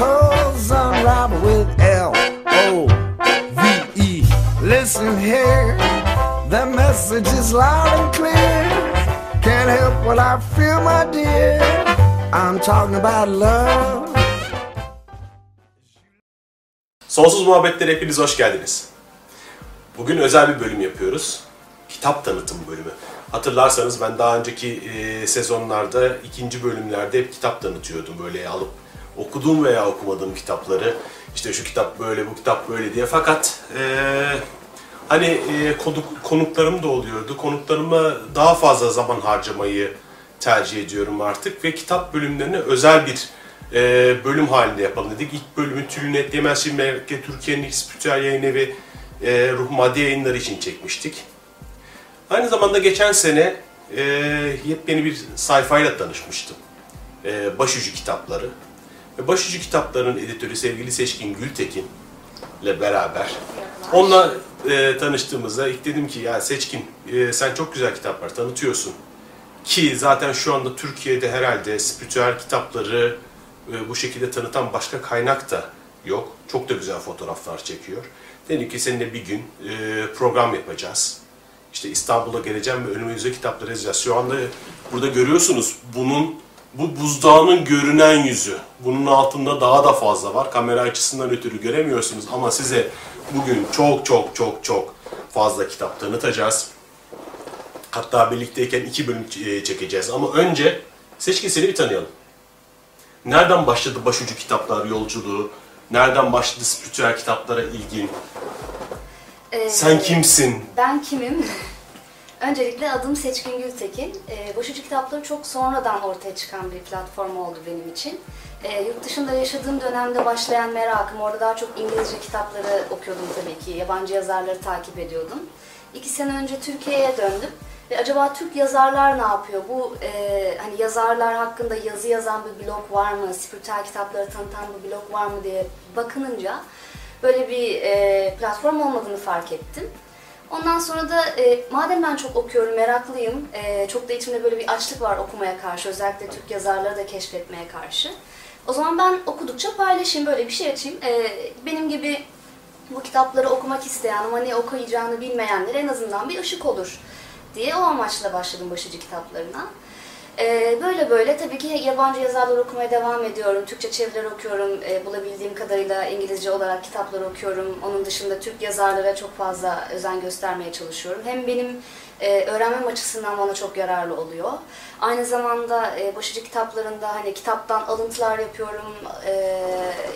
unravel with L O V E. Listen here, the message is loud and clear. Can't help what I feel, my dear. I'm talking about love. Sonsuz Muhabbetlere hepiniz hoş geldiniz. Bugün özel bir bölüm yapıyoruz. Kitap tanıtım bölümü. Hatırlarsanız ben daha önceki e, sezonlarda, ikinci bölümlerde hep kitap tanıtıyordum. Böyle alıp okuduğum veya okumadığım kitapları. İşte şu kitap böyle, bu kitap böyle diye. Fakat e, hani e, konuk, konuklarım da oluyordu. Konuklarıma daha fazla zaman harcamayı tercih ediyorum artık. Ve kitap bölümlerini özel bir e, bölüm halinde yapalım dedik. İlk bölümü Tülünet Yemezsin Meleke Türkiye'nin ilk spiritüel yayın evi e, Ruh Maddi yayınları için çekmiştik. Aynı zamanda geçen sene e, yepyeni bir sayfayla tanışmıştım. E, Başucu kitapları. Ve Başucu kitaplarının editörü sevgili Seçkin Gültekin ile beraber onunla e, tanıştığımızda ilk dedim ki ya Seçkin e, sen çok güzel kitaplar tanıtıyorsun. Ki zaten şu anda Türkiye'de herhalde spiritüel kitapları e, bu şekilde tanıtan başka kaynak da yok. Çok da güzel fotoğraflar çekiyor. Dedim ki seninle bir gün e, program yapacağız. İşte İstanbul'a geleceğim ve önümüzde kitapları yazacağız. Şu anda burada görüyorsunuz bunun bu buzdağının görünen yüzü. Bunun altında daha da fazla var. Kamera açısından ötürü göremiyorsunuz ama size bugün çok çok çok çok fazla kitap tanıtacağız. Hatta birlikteyken iki bölüm e, çekeceğiz. Ama önce Seçkin seni bir tanıyalım. Nereden başladı başucu kitaplar yolculuğu? Nereden başladı spiritüel kitaplara ilgin? Ee, Sen kimsin? Ben kimim? Öncelikle adım Seçkin Gültekin. Ee, Başucu kitapları çok sonradan ortaya çıkan bir platform oldu benim için. Ee, yurt dışında yaşadığım dönemde başlayan merakım, orada daha çok İngilizce kitapları okuyordum tabii ki, yabancı yazarları takip ediyordum. İki sene önce Türkiye'ye döndüm ve acaba Türk yazarlar ne yapıyor? Bu e, hani yazarlar hakkında yazı yazan bir blog var mı? Spiritüel kitapları tanıtan bir blog var mı diye bakınınca böyle bir e, platform olmadığını fark ettim. Ondan sonra da e, madem ben çok okuyorum, meraklıyım, e, çok da içimde böyle bir açlık var okumaya karşı, özellikle Türk yazarları da keşfetmeye karşı. O zaman ben okudukça paylaşayım, böyle bir şey açayım. E, benim gibi bu kitapları okumak isteyen ama ne okuyacağını bilmeyenlere en azından bir ışık olur diye o amaçla başladım başucu kitaplarına. Ee, böyle böyle tabii ki yabancı yazarlar okumaya devam ediyorum. Türkçe çeviriler okuyorum. Ee, bulabildiğim kadarıyla İngilizce olarak kitaplar okuyorum. Onun dışında Türk yazarlara çok fazla özen göstermeye çalışıyorum. Hem benim e, öğrenmem açısından bana çok yararlı oluyor. Aynı zamanda e, başucu kitaplarında hani kitaptan alıntılar yapıyorum. E,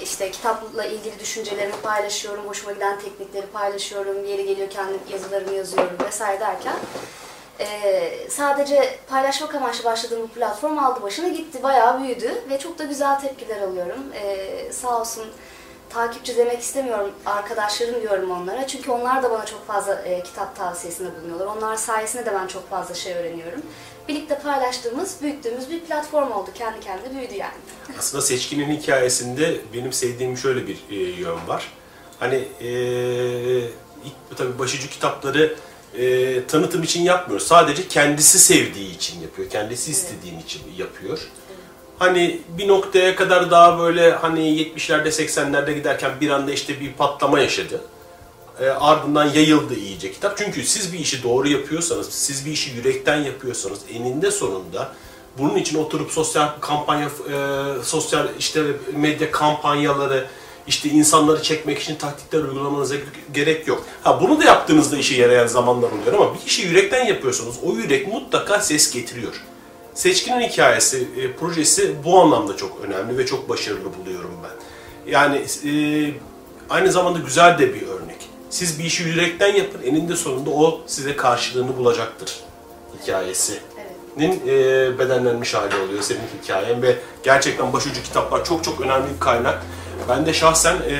işte kitapla ilgili düşüncelerimi paylaşıyorum. Hoşuma giden teknikleri paylaşıyorum. Yeri geliyor kendi yazılarımı yazıyorum vesaire derken ee, sadece paylaşmak amaçlı başladığım bu platform aldı başına gitti. Bayağı büyüdü ve çok da güzel tepkiler alıyorum. Ee, sağ olsun takipçi demek istemiyorum, arkadaşlarım diyorum onlara. Çünkü onlar da bana çok fazla e, kitap tavsiyesinde bulunuyorlar. Onlar sayesinde de ben çok fazla şey öğreniyorum. Birlikte paylaştığımız, büyüttüğümüz bir platform oldu. Kendi kendine büyüdü yani. Aslında Seçkin'in hikayesinde benim sevdiğim şöyle bir e, yön var. Hani e, ilk tabii başucu kitapları e, tanıtım için yapmıyor. Sadece kendisi sevdiği için yapıyor. Kendisi istediğin için yapıyor. Hani bir noktaya kadar daha böyle hani 70'lerde 80'lerde giderken bir anda işte bir patlama yaşadı. E, ardından yayıldı iyice kitap. Çünkü siz bir işi doğru yapıyorsanız, siz bir işi yürekten yapıyorsanız eninde sonunda bunun için oturup sosyal kampanya, e, sosyal işte medya kampanyaları, işte insanları çekmek için taktikler uygulamanıza gerek yok. Ha bunu da yaptığınızda işe yarayan zamanlar oluyor ama bir işi yürekten yapıyorsanız o yürek mutlaka ses getiriyor. Seçkinin hikayesi, e, projesi bu anlamda çok önemli ve çok başarılı buluyorum ben. Yani e, aynı zamanda güzel de bir örnek. Siz bir işi yürekten yapın, eninde sonunda o size karşılığını bulacaktır hikayesi. Evet. e, bedenlenmiş hali oluyor senin hikayen ve gerçekten başucu kitaplar çok çok önemli bir kaynak. Ben de şahsen e,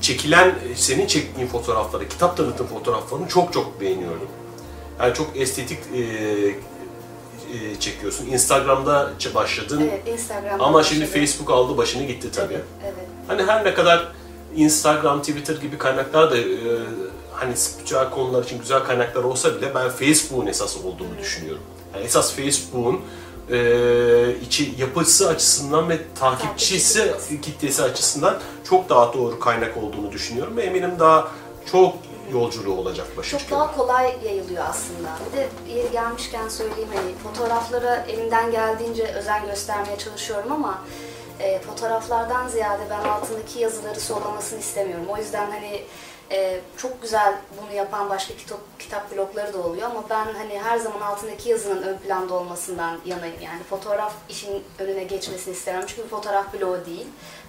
çekilen, senin çektiğin fotoğrafları, kitap tanıtım fotoğraflarını çok çok beğeniyorum. Yani çok estetik e, e, çekiyorsun. Instagram'da başladın Evet, Instagram'da ama şimdi başladım. Facebook aldı başını gitti tabii. Evet, evet. Hani her ne kadar Instagram, Twitter gibi kaynaklar da e, hani spiritüel konular için güzel kaynaklar olsa bile ben Facebook'un esas olduğunu düşünüyorum. Yani esas Facebook'un e, içi yapısı açısından ve takipçisi Takipçi kitlesi açısından çok daha doğru kaynak olduğunu düşünüyorum ve eminim daha çok yolculuğu olacak başı Çok daha kolay yayılıyor aslında. Bir de yeri gelmişken söyleyeyim hani fotoğraflara elimden geldiğince özen göstermeye çalışıyorum ama e, fotoğraflardan ziyade ben altındaki yazıları sollamasını istemiyorum. O yüzden hani e, çok güzel bunu yapan başka kitap, kitap blogları da oluyor ama ben hani her zaman altındaki yazının ön planda olmasından yanayım. Yani fotoğraf işin önüne geçmesini istemem çünkü fotoğraf blogu değil.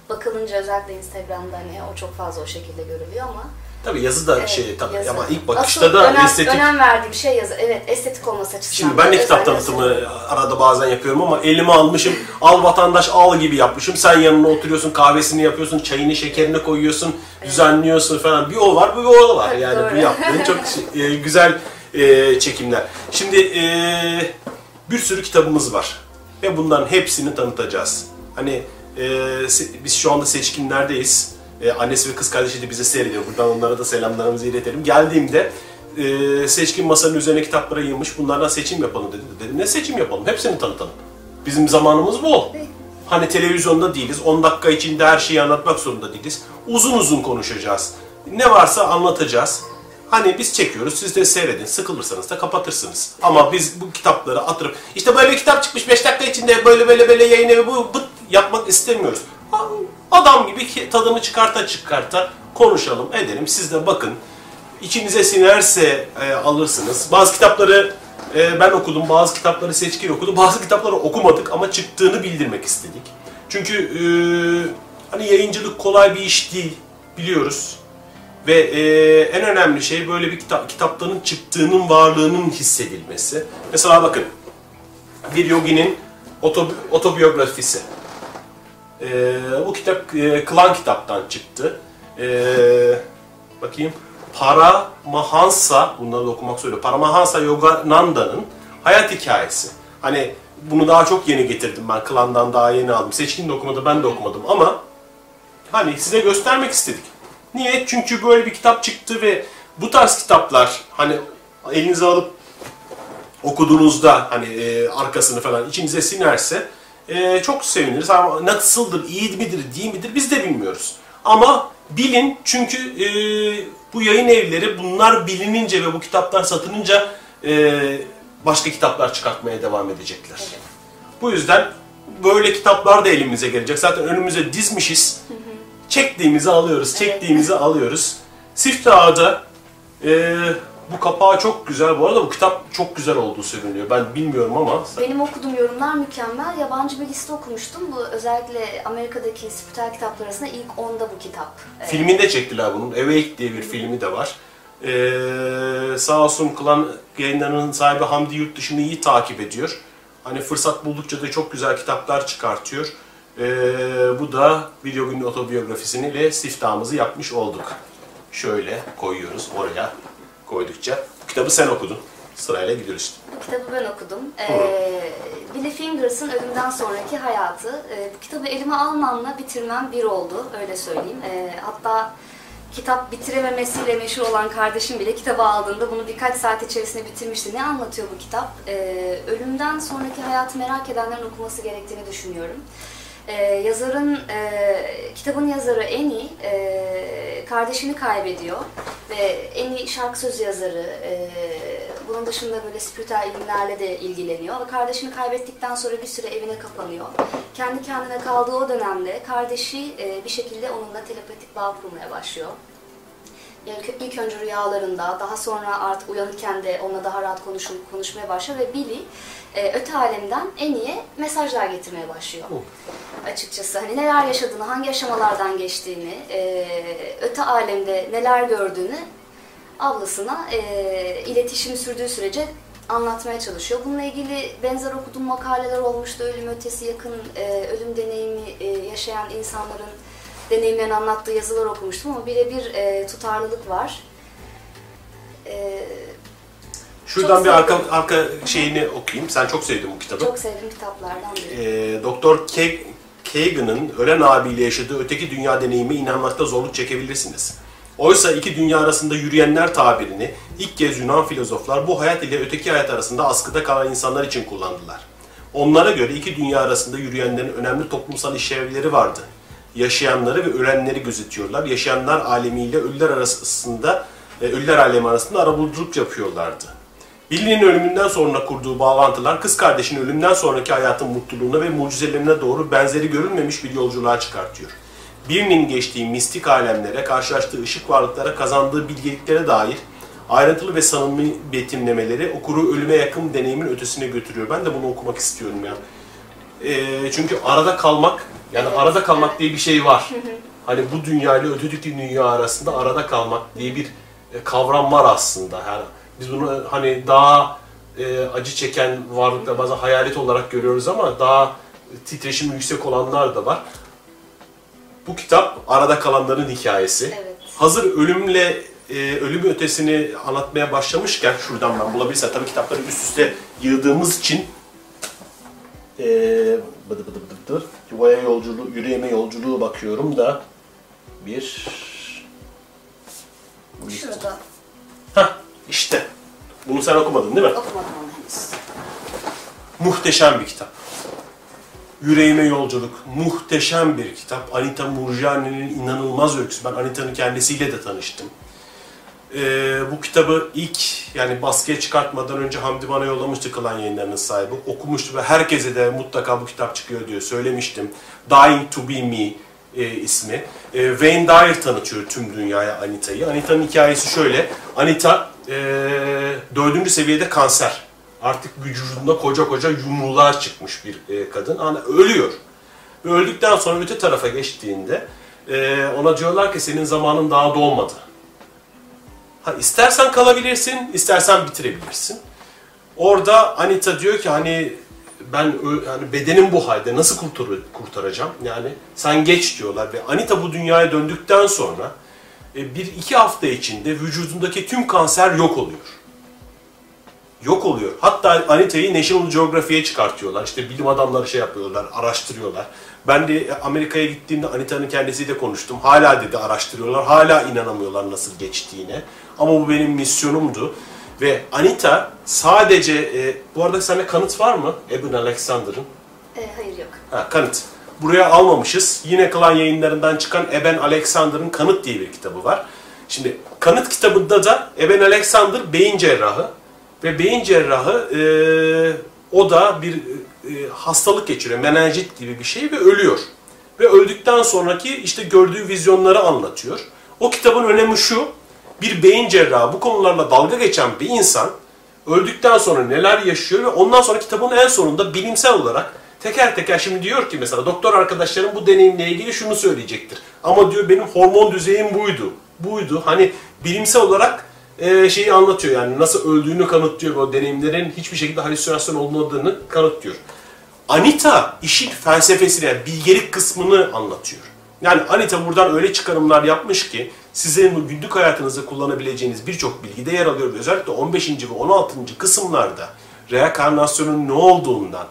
Bakılınca özellikle Instagram'da hani o çok fazla o şekilde görülüyor ama Tabii yazı da Evet, şey tabii yazı. ama ilk bakışta Asıl da önem, estetik önem verdiğim şey yazı. Evet, estetik olması açısından. Şimdi ben de kitap tanıtımı arada bazen yapıyorum ama elime almışım, al vatandaş al gibi yapmışım. Sen yanına oturuyorsun, kahvesini yapıyorsun, çayını, şekerini koyuyorsun, düzenliyorsun falan. Bir o var, bir o var. Evet, Yani doğru. bu yaptığın çok e, güzel e, çekimler. Şimdi e, bir sürü kitabımız var ve bunların hepsini tanıtacağız. Hani e, biz şu anda seçkinlerdeyiz. E, annesi ve kız kardeşi de bizi seyrediyor. Buradan onlara da selamlarımızı iletelim. Geldiğimde e, seçkin masanın üzerine kitaplara yığmış. Bunlardan seçim yapalım dedi. Dedim ne seçim yapalım? Hepsini tanıtalım. Bizim zamanımız bol. Hani televizyonda değiliz. 10 dakika içinde her şeyi anlatmak zorunda değiliz. Uzun uzun konuşacağız. Ne varsa anlatacağız. Hani biz çekiyoruz, siz de seyredin. Sıkılırsanız da kapatırsınız. Ama biz bu kitapları atırıp, işte böyle kitap çıkmış 5 dakika içinde böyle böyle böyle yayın evi bu bıt yapmak istemiyoruz. Adam gibi tadını çıkarta çıkarta konuşalım, edelim. Siz de bakın. İçinize sinerse e, alırsınız. Bazı kitapları e, ben okudum, bazı kitapları seçkin okudu, bazı kitapları okumadık ama çıktığını bildirmek istedik. Çünkü e, hani yayıncılık kolay bir iş değil, biliyoruz. Ve e, en önemli şey böyle bir kitap, kitapların çıktığının varlığının hissedilmesi. Mesela bakın, bir yoginin otobi- otobiyografisi. E, bu kitap e, Klan kitaptan çıktı. E, bakayım. Paramahansa, bunları da okumak söylüyor. Paramahansa Yogananda'nın hayat hikayesi. Hani bunu daha çok yeni getirdim ben. Klan'dan daha yeni aldım. Seçkin de okumadı, ben de okumadım ama hani size göstermek istedik. Niye? Çünkü böyle bir kitap çıktı ve bu tarz kitaplar hani elinize alıp okuduğunuzda hani e, arkasını falan içinize sinerse e, çok seviniriz. Ama nasıldır, iyi midir, değil midir biz de bilmiyoruz. Ama bilin çünkü e, bu yayın evleri bunlar bilinince ve bu kitaplar satılınca e, başka kitaplar çıkartmaya devam edecekler. Bu yüzden böyle kitaplar da elimize gelecek. Zaten önümüze dizmişiz. Çektiğimizi alıyoruz, çektiğimizi alıyoruz. Siftah'da e, bu kapağı çok güzel. Bu arada bu kitap çok güzel olduğu söyleniyor. Ben bilmiyorum ama Benim okuduğum yorumlar mükemmel. Yabancı bir liste okumuştum. Bu özellikle Amerika'daki spiritüel kitaplar arasında ilk onda bu kitap. Ee, filmini de çektiler bunun. Awake diye bir filmi de var. Ee, sağ olsun Klan yayınlarının sahibi Hamdi yurt dışını iyi takip ediyor. Hani fırsat buldukça da çok güzel kitaplar çıkartıyor. Ee, bu da Video Günün otobiyografisini ile siftahımızı yapmış olduk. Şöyle koyuyoruz oraya koydukça. Bu kitabı sen okudun. Sırayla gidiyoruz. Bu kitabı ben okudum. Ee, Billy Fingers'ın ölümden sonraki hayatı. Ee, bu kitabı elime almamla bitirmem bir oldu, öyle söyleyeyim. Ee, hatta kitap bitirememesiyle meşhur olan kardeşim bile kitabı aldığında bunu birkaç saat içerisinde bitirmişti. Ne anlatıyor bu kitap? Ee, ölümden sonraki hayatı merak edenlerin okuması gerektiğini düşünüyorum. Ee, yazarın, e, kitabın yazarı Eni e, kardeşini kaybediyor ve Eni şarkı sözü yazarı, e, bunun dışında böyle spiritüel ilimlerle de ilgileniyor ve kardeşini kaybettikten sonra bir süre evine kapanıyor. Kendi kendine kaldığı o dönemde kardeşi e, bir şekilde onunla telepatik bağ kurmaya başlıyor. Yani ilk- önce rüyalarında, daha sonra artık uyanırken de onunla daha rahat konuşun, konuşmaya başlıyor ve Billy e, öte alemden Eni'ye mesajlar getirmeye başlıyor. Açıkçası hani neler yaşadığını, hangi aşamalardan geçtiğini, e, öte alemde neler gördüğünü ablasına e, iletişimi sürdüğü sürece anlatmaya çalışıyor. Bununla ilgili benzer okuduğum makaleler olmuştu. Ölüm ötesi yakın e, ölüm deneyimi e, yaşayan insanların deneyimlerini anlattığı yazılar okumuştum ama birebir e, tutarlılık var. E, Şuradan bir arka, arka şeyini okuyayım. Sen çok sevdin bu kitabı. çok sevdiğim kitaplardan biri. Ee, Doktor Ke- Kagan'ın ölen abiyle yaşadığı öteki dünya deneyimi inanmakta zorluk çekebilirsiniz. Oysa iki dünya arasında yürüyenler tabirini ilk kez Yunan filozoflar bu hayat ile öteki hayat arasında askıda kalan insanlar için kullandılar. Onlara göre iki dünya arasında yürüyenlerin önemli toplumsal işlevleri vardı. Yaşayanları ve ölenleri gözetiyorlar. Yaşayanlar alemiyle ölüler arasında, e, ölüler alemi arasında arabuluculuk yapıyorlardı. Billy'nin ölümünden sonra kurduğu bağlantılar kız kardeşinin ölümden sonraki hayatın mutluluğuna ve mucizelerine doğru benzeri görülmemiş bir yolculuğa çıkartıyor. Birinin geçtiği mistik alemlere, karşılaştığı ışık varlıklara, kazandığı bilgeliklere dair ayrıntılı ve samimi betimlemeleri okuru ölüme yakın deneyimin ötesine götürüyor. Ben de bunu okumak istiyorum ya. Ee, çünkü arada kalmak, yani Evet, arada kalmak diye bir şey var. Hani bu dünya ile öteki dünya arasında arada kalmak diye bir e, kavram var aslında. Yani biz bunu hani daha e, acı çeken varlıklar bazen hayalet olarak görüyoruz ama daha titreşimi yüksek olanlar da var. Bu kitap arada kalanların hikayesi. Evet. Hazır ölümle e, ölüm ötesini anlatmaya başlamışken şuradan ben bulabilirsem tabii kitapları üst üste yığdığımız için e, bıdı bıdı bıdı bıdı yuvaya yolculuğu, yüreğime yolculuğu bakıyorum da bir Şurada Hah işte bunu sen okumadın değil mi? okumadım onu henüz. Muhteşem bir kitap. Yüreğime Yolculuk muhteşem bir kitap. Anita Murjani'nin inanılmaz öyküsü. Ben Anita'nın kendisiyle de tanıştım. Ee, bu kitabı ilk yani baskıya çıkartmadan önce Hamdi bana yollamıştı Kılan Yayınları'nın sahibi. Okumuştu ve herkese de mutlaka bu kitap çıkıyor diyor. Söylemiştim. Dying to be me e, ismi. E, Wayne Dyer tanıtıyor tüm dünyaya Anita'yı. Anita'nın hikayesi şöyle. Anita e, dördüncü seviyede kanser. Artık vücudunda koca koca yumrular çıkmış bir e, kadın. Ana ölüyor. Ve öldükten sonra öte tarafa geçtiğinde e, ona diyorlar ki senin zamanın daha dolmadı. Ha, istersen kalabilirsin, istersen bitirebilirsin. Orada Anita diyor ki hani ben yani bedenim bu halde nasıl kurtar kurtaracağım? Yani sen geç diyorlar ve Anita bu dünyaya döndükten sonra e, bir iki hafta içinde vücudundaki tüm kanser yok oluyor. Yok oluyor. Hatta Anita'yı National Geographic'e çıkartıyorlar. İşte bilim adamları şey yapıyorlar, araştırıyorlar. Ben de Amerika'ya gittiğimde Anita'nın kendisiyle konuştum. Hala dedi araştırıyorlar, hala inanamıyorlar nasıl geçtiğine. Ama bu benim misyonumdu. Ve Anita sadece, e, bu arada sende kanıt var mı? Eben Alexander'ın. E, hayır yok. Ha, kanıt. Buraya almamışız. Yine Klan yayınlarından çıkan Eben Alexander'ın Kanıt diye bir kitabı var. Şimdi Kanıt kitabında da Eben Alexander beyin cerrahı ve beyin cerrahı e, o da bir e, hastalık geçiriyor. Menenjit gibi bir şey ve ölüyor. Ve öldükten sonraki işte gördüğü vizyonları anlatıyor. O kitabın önemi şu. Bir beyin cerrahı bu konularla dalga geçen bir insan öldükten sonra neler yaşıyor ve ondan sonra kitabın en sonunda bilimsel olarak teker teker şimdi diyor ki mesela doktor arkadaşlarım bu deneyimle ilgili şunu söyleyecektir. Ama diyor benim hormon düzeyim buydu. Buydu. Hani bilimsel olarak e, şeyi anlatıyor yani nasıl öldüğünü kanıtlıyor o deneyimlerin hiçbir şekilde halüsinasyon olmadığını kanıtlıyor. Anita işin felsefesini yani bilgelik kısmını anlatıyor. Yani Anita buradan öyle çıkarımlar yapmış ki sizin günlük hayatınızda kullanabileceğiniz birçok bilgide yer alıyor. Özellikle 15. ve 16. kısımlarda reenkarnasyonun ne olduğundan,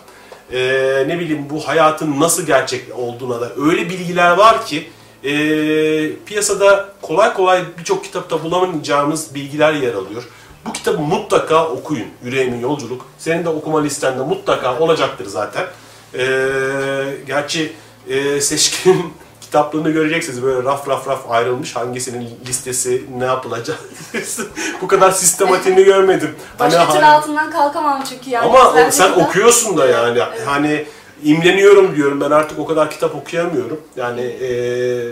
eee, ne bileyim bu hayatın nasıl gerçek olduğuna da öyle bilgiler var ki eee, piyasada kolay kolay birçok kitapta bulamayacağımız bilgiler yer alıyor. Bu kitabı mutlaka okuyun. Yüreğimin Yolculuk. Senin de okuma listende mutlaka olacaktır zaten. Ee, gerçi e, seçkin kitaplığını göreceksiniz. Böyle raf raf raf ayrılmış. Hangisinin listesi ne yapılacak. Bu kadar sistematiğini görmedim. Hani Başyatın hani- altından kalkamam çünkü yani. ama sen de- okuyorsun da yani. Evet. Hani imleniyorum diyorum. Ben artık o kadar kitap okuyamıyorum. Yani e,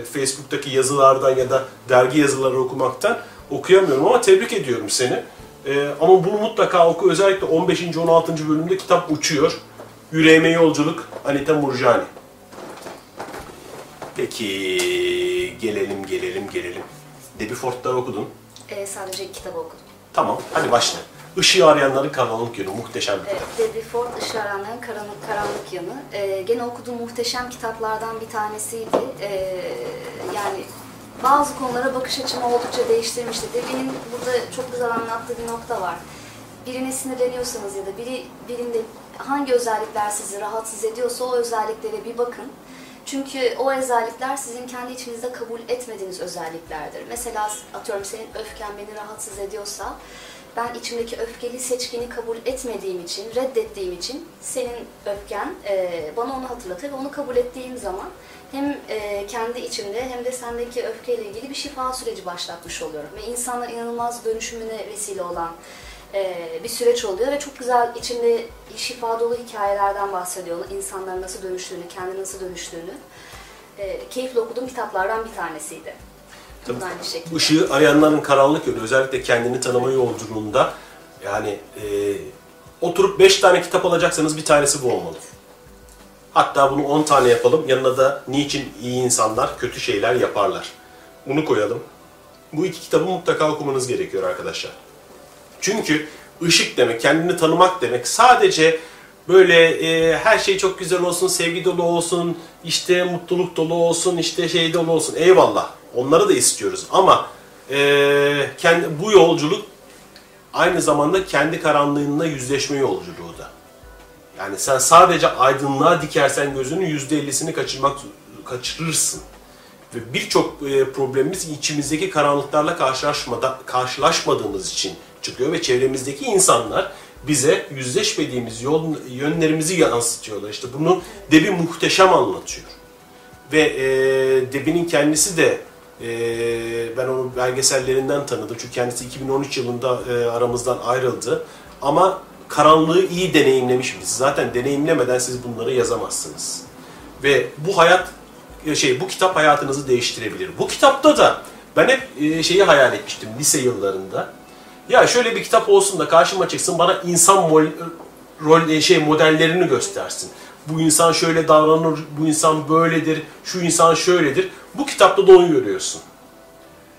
Facebook'taki yazılardan ya da dergi yazıları okumaktan okuyamıyorum ama tebrik ediyorum seni. E, ama bunu mutlaka oku. Özellikle 15. 16. bölümde kitap uçuyor. Yüreğime Yolculuk Anita Murjani. Peki gelelim gelelim gelelim. Debbie okudun. E, sadece iki kitap okudum. Tamam hadi başla. Işığı Arayanların Karanlık Yönü muhteşem bir Evet, kitap. Debbie Ford Işığı Arayanların Karanlık, Karanlık Yanı. Ee, gene okuduğum muhteşem kitaplardan bir tanesiydi. Ee, yani bazı konulara bakış açımı oldukça değiştirmişti. Debbie'nin burada çok güzel anlattığı bir nokta var. Birine sinirleniyorsanız ya da biri birinde hangi özellikler sizi rahatsız ediyorsa o özelliklere bir bakın. Çünkü o özellikler sizin kendi içinizde kabul etmediğiniz özelliklerdir. Mesela atıyorum senin öfken beni rahatsız ediyorsa ben içimdeki öfkeli seçkini kabul etmediğim için, reddettiğim için senin öfken e, bana onu hatırlatır ve onu kabul ettiğim zaman hem e, kendi içimde hem de sendeki öfkeyle ilgili bir şifa süreci başlatmış oluyorum. Ve insanlar inanılmaz dönüşümüne vesile olan bir süreç oluyor ve çok güzel içinde şifa dolu hikayelerden bahsediyor. İnsanların nasıl dönüştüğünü, kendi nasıl dönüştüğünü. E, keyifle okuduğum kitaplardan bir tanesiydi. Tabii. Aynı şekilde. Bu ışığı arayanların karanlık yönü özellikle kendini tanıma yolculuğunda yani e, oturup 5 tane kitap alacaksanız bir tanesi bu olmalı. Hatta bunu 10 tane yapalım. Yanına da niçin iyi insanlar kötü şeyler yaparlar. Bunu koyalım. Bu iki kitabı mutlaka okumanız gerekiyor arkadaşlar. Çünkü ışık demek, kendini tanımak demek sadece böyle e, her şey çok güzel olsun, sevgi dolu olsun, işte mutluluk dolu olsun, işte şey dolu olsun. Eyvallah. Onları da istiyoruz ama e, kendi, bu yolculuk aynı zamanda kendi karanlığınla yüzleşme yolculuğu da. Yani sen sadece aydınlığa dikersen gözünün %50'sini kaçırmak kaçırırsın. Ve birçok e, problemimiz içimizdeki karanlıklarla karşılaşmada, karşılaşmadığımız için çıkıyor ve çevremizdeki insanlar bize yüzleşmediğimiz yol, yönlerimizi yansıtıyorlar. İşte bunu Debi muhteşem anlatıyor. Ve e, Debi'nin kendisi de e, ben onu belgesellerinden tanıdım. Çünkü kendisi 2013 yılında e, aramızdan ayrıldı. Ama karanlığı iyi deneyimlemiş birisi. Zaten deneyimlemeden siz bunları yazamazsınız. Ve bu hayat şey bu kitap hayatınızı değiştirebilir. Bu kitapta da ben hep e, şeyi hayal etmiştim lise yıllarında. Ya şöyle bir kitap olsun da karşıma çıksın bana insan mol, rol e, şey modellerini göstersin. Bu insan şöyle davranır, bu insan böyledir, şu insan şöyledir. Bu kitapta da onu görüyorsun.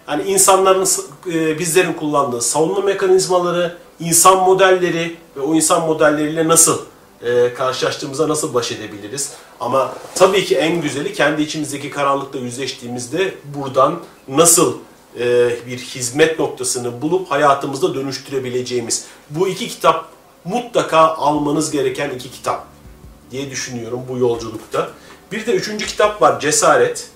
Hani insanların, e, bizlerin kullandığı savunma mekanizmaları, insan modelleri ve o insan modelleriyle nasıl e, karşılaştığımızda nasıl baş edebiliriz? Ama tabii ki en güzeli kendi içimizdeki karanlıkla yüzleştiğimizde buradan nasıl bir hizmet noktasını bulup hayatımızda dönüştürebileceğimiz. Bu iki kitap mutlaka almanız gereken iki kitap diye düşünüyorum bu yolculukta. Bir de üçüncü kitap var Cesaret.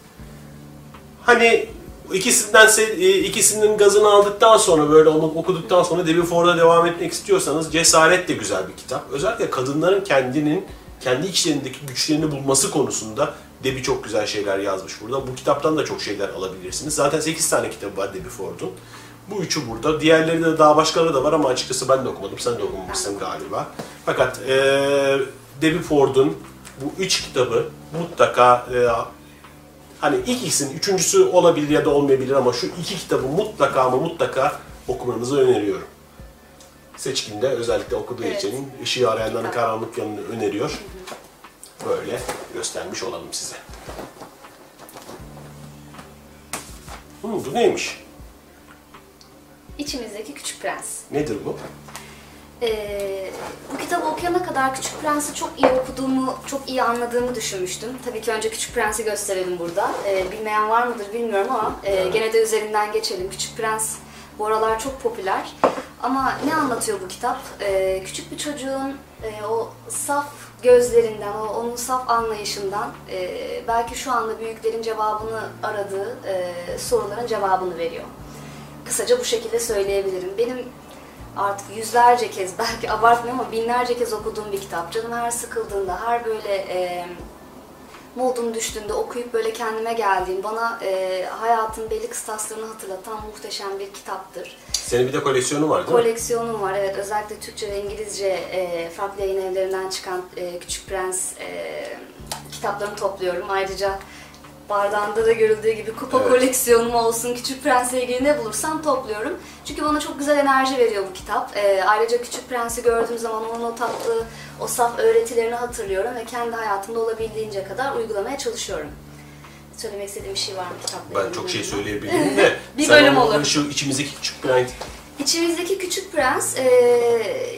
Hani ikisinden e, ikisinin gazını aldıktan sonra böyle onu okuduktan sonra Debbie Ford'a devam etmek istiyorsanız Cesaret de güzel bir kitap. Özellikle kadınların kendinin kendi içlerindeki güçlerini bulması konusunda Debbie çok güzel şeyler yazmış burada. Bu kitaptan da çok şeyler alabilirsiniz. Zaten 8 tane kitabı var Debbie Ford'un. Bu üçü burada. Diğerleri de daha başkaları da var ama açıkçası ben de okumadım. Sen de okumamışsın galiba. Fakat eee Debbie Ford'un bu üç kitabı mutlaka eee, hani ilk ikisinin üçüncüsü olabilir ya da olmayabilir ama şu iki kitabı mutlaka ama mutlaka okumanızı öneriyorum. Seçkin de özellikle okuduğu Evet. için ışığı arayanların karanlık yanını öneriyor. Böyle göstermiş olalım size. Hmm, bu neymiş? İçimizdeki Küçük Prens. Nedir bu? Ee, bu kitabı okuyana kadar Küçük Prens'i çok iyi okuduğumu, çok iyi anladığımı düşünmüştüm. Tabii ki önce Küçük Prens'i gösterelim burada. Ee, bilmeyen var mıdır bilmiyorum ama e, gene de üzerinden geçelim. Küçük Prens bu aralar çok popüler. Ama ne anlatıyor bu kitap? Ee, küçük bir çocuğun e, o saf gözlerinden, o, onun saf anlayışından e, belki şu anda büyüklerin cevabını aradığı e, soruların cevabını veriyor. Kısaca bu şekilde söyleyebilirim. Benim artık yüzlerce kez, belki abartmıyorum ama binlerce kez okuduğum bir kitap. Canım her sıkıldığında, her böyle e, modum düştüğünde okuyup böyle kendime geldiğim, bana e, hayatın belli kıstaslarını hatırlatan muhteşem bir kitaptır. Senin bir de koleksiyonu var değil mi? Koleksiyonum var evet özellikle Türkçe ve İngilizce e, farklı yayın evlerinden çıkan e, Küçük Prens e, kitaplarını topluyorum. Ayrıca bardağında da görüldüğü gibi kupa Evet. koleksiyonum olsun, Küçük Prens'le ilgili ne bulursam topluyorum. Çünkü bana çok güzel enerji veriyor bu kitap. E, ayrıca Küçük Prens'i gördüğüm zaman onun o tatlı, o saf öğretilerini hatırlıyorum ve kendi hayatımda olabildiğince kadar uygulamaya çalışıyorum. Söylemek istediğim bir şey var mı kitapla Ben çok şey söyleyebilirim de Bir bölüm olur. Şu içimizdeki küçük prens, İçimizdeki Küçük Prens, e,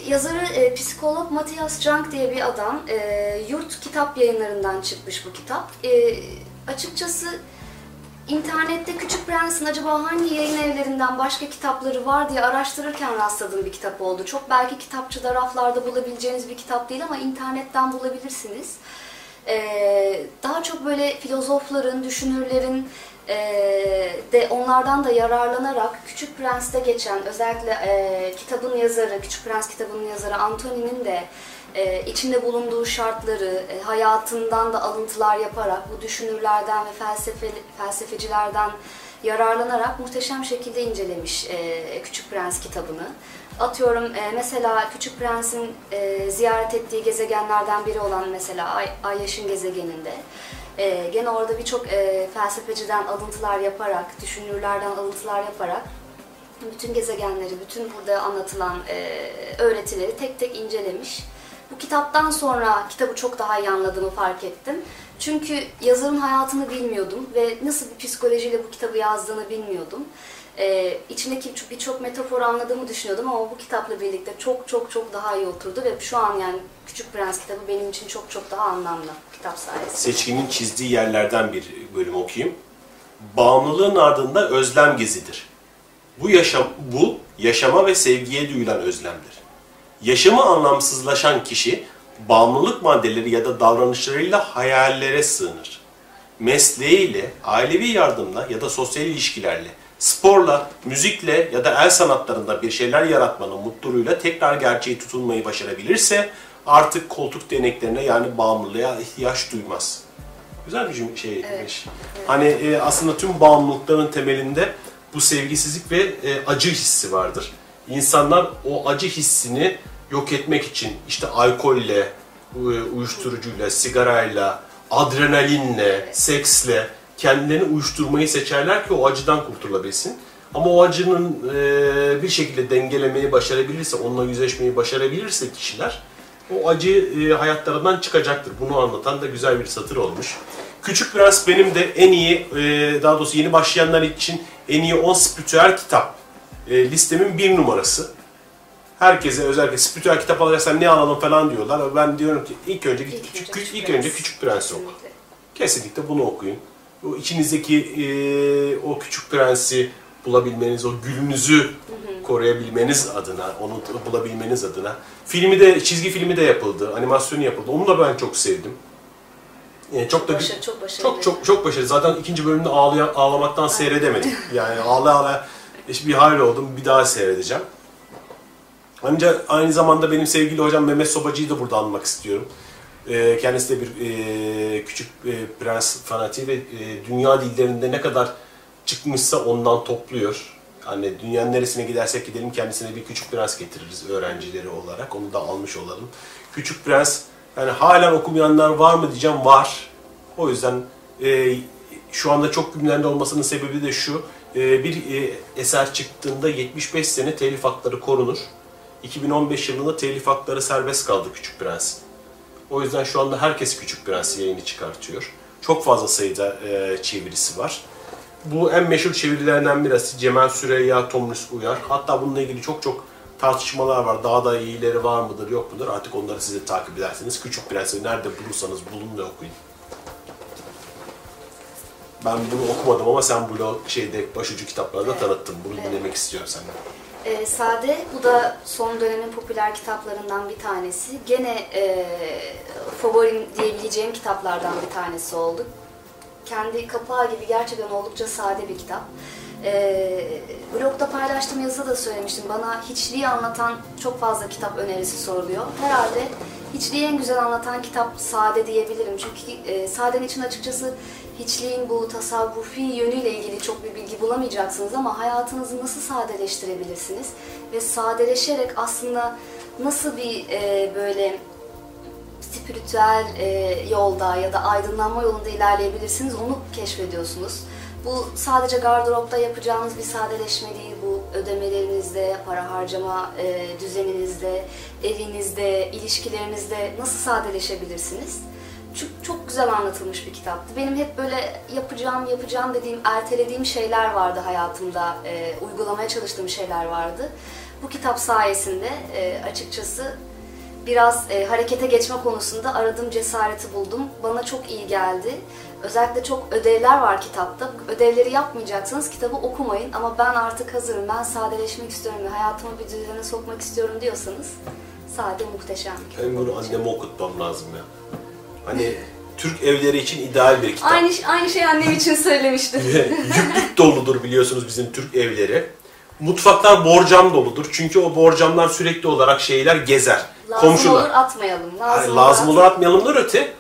yazarı e, psikolog Matthias Junk diye bir adam. E, Yurt Kitap Yayınlarından çıkmış bu kitap. E, açıkçası internette Küçük Prens'in acaba hangi yayın evlerinden başka kitapları var diye araştırırken rastladığım bir kitap oldu. Çok belki kitapçıda, raflarda bulabileceğiniz bir kitap değil ama internetten bulabilirsiniz. E, daha çok böyle filozofların, düşünürlerin, ee, de onlardan da yararlanarak Küçük Prens'te geçen özellikle e, kitabın yazarı, Küçük Prens kitabının yazarı Antony'nin de e, içinde bulunduğu şartları, e, hayatından da alıntılar yaparak bu düşünürlerden ve felsefe, felsefecilerden yararlanarak muhteşem şekilde incelemiş e, Küçük Prens kitabını. Atıyorum e, mesela Küçük Prens'in e, ziyaret ettiği gezegenlerden biri olan mesela Ay, Ay Yaşın gezegeninde e, gene orada birçok e, felsefeciden alıntılar yaparak, düşünürlerden alıntılar yaparak bütün gezegenleri, bütün burada anlatılan e, öğretileri tek tek incelemiş. Bu kitaptan sonra kitabı çok daha iyi anladığımı fark ettim. Çünkü yazarın hayatını bilmiyordum ve nasıl bir psikolojiyle bu kitabı yazdığını bilmiyordum. Ee, içindeki birçok metafor anladığımı düşünüyordum ama bu kitapla birlikte çok çok çok daha iyi oturdu ve şu an yani Küçük Prens kitabı benim için çok çok daha anlamlı kitap sayesinde. Seçkinin çizdiği yerlerden bir bölüm okuyayım. Bağımlılığın ardında özlem gezidir. Bu yaşam bu yaşama ve sevgiye duyulan özlemdir. Yaşamı anlamsızlaşan kişi bağımlılık maddeleri ya da davranışlarıyla hayallere sığınır. Mesleğiyle, ailevi yardımla ya da sosyal ilişkilerle, sporla, müzikle ya da el sanatlarında bir şeyler yaratmanın mutluluğuyla tekrar gerçeği tutunmayı başarabilirse artık koltuk deneklerine yani bağımlılığa ihtiyaç duymaz. Güzel bir cüm- şeymiş. Evet. Hani e, aslında tüm bağımlılıkların temelinde bu sevgisizlik ve e, acı hissi vardır. İnsanlar o acı hissini yok etmek için işte alkolle, e, uyuşturucuyla, sigarayla, adrenalinle, seksle kendilerini uyuşturmayı seçerler ki o acıdan kurtulabilsin. Ama o acının e, bir şekilde dengelemeyi başarabilirse, onunla yüzleşmeyi başarabilirse kişiler o acı e, hayatlarından çıkacaktır. Bunu anlatan da güzel bir satır olmuş. Küçük Prens benim de en iyi, e, daha doğrusu yeni başlayanlar için en iyi 10 spiritüel kitap e, listemin bir numarası. Herkese özellikle spiritüel kitap alacaksan ne alalım falan diyorlar. Ben diyorum ki ilk önce İlk küçük, küçük, ilk önce. Küçük Prens'i oku. Kesinlikle bunu okuyun. O içinizdeki e, o küçük prensi bulabilmeniz, o gülünüzü koruyabilmeniz adına, onu bulabilmeniz adına. Filmi de, çizgi filmi de yapıldı, animasyonu yapıldı. Onu da ben çok sevdim. E, çok da gü- Başarı, çok başarılı. çok çok çok başarılı. Zaten ikinci bölümde ağlayan, ağlamaktan seyredemedim. Yani ağla ağla bir hayal oldum. Bir daha seyredeceğim. Ancak aynı zamanda benim sevgili hocam Mehmet Sobacı'yı da burada anmak istiyorum. Ee, kendisi de bir e, küçük e, prens fanatiği ve e, dünya dillerinde ne kadar çıkmışsa ondan topluyor. Hani dünyanın neresine gidersek gidelim kendisine bir küçük prens getiririz öğrencileri olarak. Onu da almış olalım. Küçük prens yani halen okumayanlar var mı diyeceğim var. O yüzden e, şu anda çok gündemde olmasının sebebi de şu. e, bir e, eser çıktığında 75 sene telif hakları korunur. 2015 yılında telif hakları serbest kaldı Küçük Prens. O yüzden şu anda herkes Küçük Prens yayını çıkartıyor. Çok fazla sayıda e, çevirisi var. Bu en meşhur çevirilerinden birisi Cemal Süreyya, Tomris Uyar. Hatta bununla ilgili çok çok tartışmalar var. Daha da iyileri var mıdır yok mudur? Artık onları siz de takip edersiniz. Küçük Prens'i nerede bulursanız bulun ve okuyun. Ben bunu okumadım ama sen bunu şeyde başucu kitaplarda tanıttın. Bunu dinlemek istiyorum senden. Ee, Sade, bu da son dönemin popüler kitaplarından bir tanesi. Gene e, favorim diyebileceğim kitaplardan bir tanesi oldu. Kendi kapağı gibi gerçekten oldukça sade bir kitap. Ee, blogda paylaştığım yazıda da söylemiştim. Bana hiçliği anlatan çok fazla kitap önerisi soruluyor. Herhalde hiçliği en güzel anlatan kitap Sade diyebilirim. Çünkü e, Sade'nin için açıkçası hiçliğin bu tasavvufi yönüyle ilgili çok bir bilgi bulamayacaksınız ama hayatınızı nasıl sadeleştirebilirsiniz ve sadeleşerek aslında nasıl bir e, böyle spiritüel e, yolda ya da aydınlanma yolunda ilerleyebilirsiniz onu keşfediyorsunuz. Bu sadece gardıropta yapacağınız bir sadeleşme değil, bu ödemelerinizde, para harcama e, düzeninizde, evinizde, ilişkilerinizde nasıl sadeleşebilirsiniz? çok, çok güzel anlatılmış bir kitaptı. Benim hep böyle yapacağım, yapacağım dediğim, ertelediğim şeyler vardı hayatımda. E, uygulamaya çalıştığım şeyler vardı. Bu kitap sayesinde e, açıkçası biraz e, harekete geçme konusunda aradığım cesareti buldum. Bana çok iyi geldi. Özellikle çok ödevler var kitapta. Ödevleri yapmayacaksanız kitabı okumayın ama ben artık hazırım, ben sadeleşmek istiyorum ve hayatımı bir düzene sokmak istiyorum diyorsanız sade muhteşem bir kitap. Ben bunu anneme okutmam lazım ya. Hani Türk evleri için ideal bir kitap. Aynı, aynı şeyi annem için söylemiştim. Yüklük doludur biliyorsunuz bizim Türk evleri. Mutfaklar borcam doludur. Çünkü o borcamlar sürekli olarak şeyler gezer. Lazım Komşular. olur atmayalım. Lazım, Hayır, lazım olur atmayalımdan öte.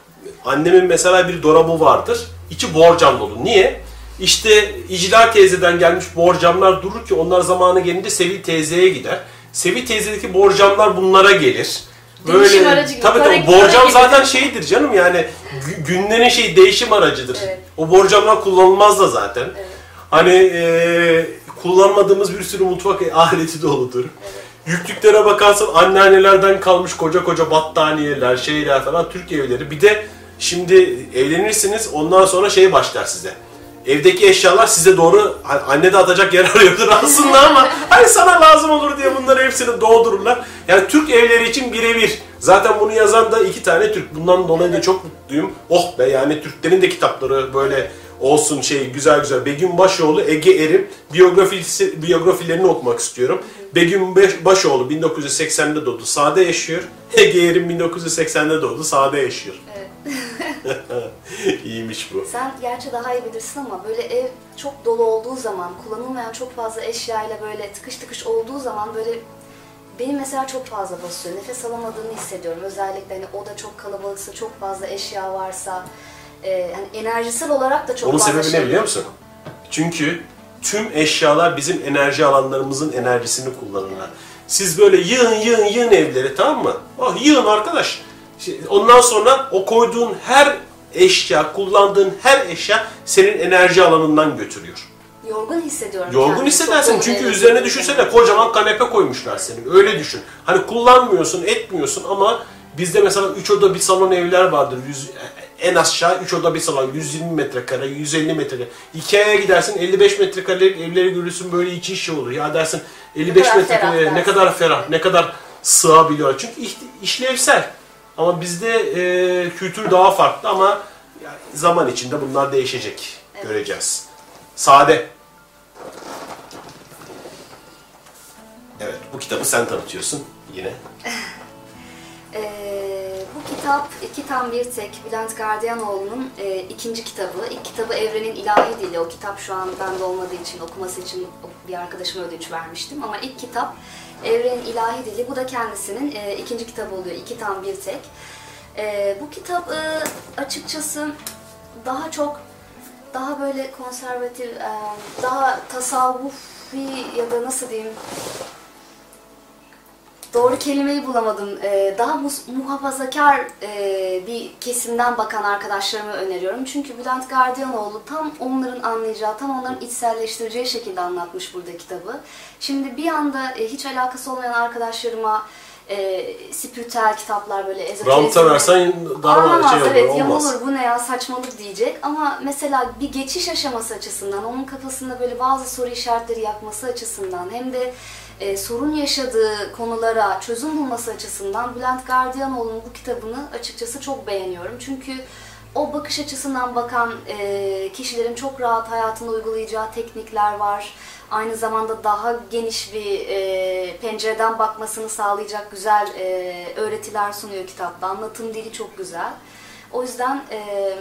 Annemin mesela bir dolabı vardır. İçi borcam dolu. Niye? İşte İclal teyzeden gelmiş borcamlar durur ki onlar zamanı gelince Sevil teyzeye gider. Sevil teyzedeki borcamlar bunlara gelir. Değişim aracı gibi, Tabii para- tabii para borcam gibi. zaten şeydir canım yani gü- günlerin şey değişim aracıdır. Evet. O borcamlar kullanılmaz da zaten. Hani eee, kullanmadığımız bir sürü mutfak aleti doludur. Yüklüklere bakarsan anneannelerden kalmış koca koca battaniyeler, şeyler falan Türk evleri. Bir de şimdi evlenirsiniz ondan sonra şey başlar size. Evdeki eşyalar size doğru hani anne de atacak yer arıyordur aslında ama hani sana lazım olur diye bunları hepsini doldururlar. Yani Türk evleri için birebir. Zaten bunu yazan da iki tane Türk. Bundan dolayı da çok mutluyum. Oh be yani Türklerin de kitapları böyle olsun şey güzel güzel. Begüm Başoğlu, Ege Erim biyografisi, biyografilerini okumak istiyorum. Begüm Başoğlu 1980'de doğdu. Sade yaşıyor. Ege Erim 1980'de doğdu. Sade yaşıyor. İyiymiş bu. Sen gerçi daha iyi bilirsin ama böyle ev çok dolu olduğu zaman, kullanılmayan çok fazla eşyayla böyle tıkış tıkış olduğu zaman böyle benim mesela çok fazla basıyor. Nefes alamadığını hissediyorum. Özellikle hani oda çok kalabalıksa, çok fazla eşya varsa, e, hani enerjisel olarak da çok Onun fazla sebebi şey ne biliyor musun? Çünkü tüm eşyalar bizim enerji alanlarımızın enerjisini kullanırlar. Siz böyle yığın yığın yığın evleri tamam mı? Oh yığın arkadaş. Şey, Ondan sonra o koyduğun her eşya, kullandığın her eşya senin enerji alanından götürüyor. Yorgun hissediyorum. Yorgun kendimi. Hissedersin çünkü üzerine düşünsene kocaman kanepe koymuşlar senin. Öyle düşün. Hani kullanmıyorsun, etmiyorsun ama bizde mesela 3 oda bir salon evler vardır. Yüz, en aşağı 3 oda bir salon 120 metrekare, 150 metrekare. Ikea'ya gidersin 55 metrekare evleri görürsün böyle iki şey olur. Ya dersin 55 kadar metrekare ferah ne dersin. kadar ferah, ne kadar sığabiliyor. Çünkü iş- işlevsel. Ama bizde e, kültür daha farklı ama yani zaman içinde bunlar değişecek. Göreceğiz. Sade. Evet, bu kitabı sen tanıtıyorsun yine. Ee, bu kitap iki tam bir tek Bülent Gardiyanoğlu'nun e, ikinci kitabı. İlk kitabı Evrenin İlahi Dili. O kitap şu an bende olmadığı için okuması için bir arkadaşıma ödünç vermiştim. Ama ilk kitap Evrenin İlahi Dili. Bu da kendisinin e, ikinci kitabı oluyor. İki tam bir tek. E, bu kitap e, açıkçası daha çok daha böyle konservatif, e, daha tasavvufi ya da nasıl diyeyim Doğru kelimeyi bulamadım. Ee, daha muhafazakar e, bir kesimden bakan arkadaşlarıma öneriyorum. Çünkü Bülent Gardiyanoğlu tam onların anlayacağı, tam onların içselleştireceği şekilde anlatmış burada kitabı. Şimdi bir anda e, hiç alakası olmayan arkadaşlarıma e, spiritüel kitaplar böyle ezoterizm... Ramta versen daha şey olur, evet olmaz. yamulur bu ne ya saçmalık diyecek ama mesela bir geçiş aşaması açısından onun kafasında böyle bazı soru işaretleri yakması açısından hem de e, sorun yaşadığı konulara çözüm bulması açısından Bülent Gardiyanoğlu'nun bu kitabını açıkçası çok beğeniyorum. Çünkü o bakış açısından bakan e, kişilerin çok rahat hayatında uygulayacağı teknikler var. Aynı zamanda daha geniş bir e, pencereden bakmasını sağlayacak güzel e, öğretiler sunuyor kitapta. Anlatım dili çok güzel. O yüzden e,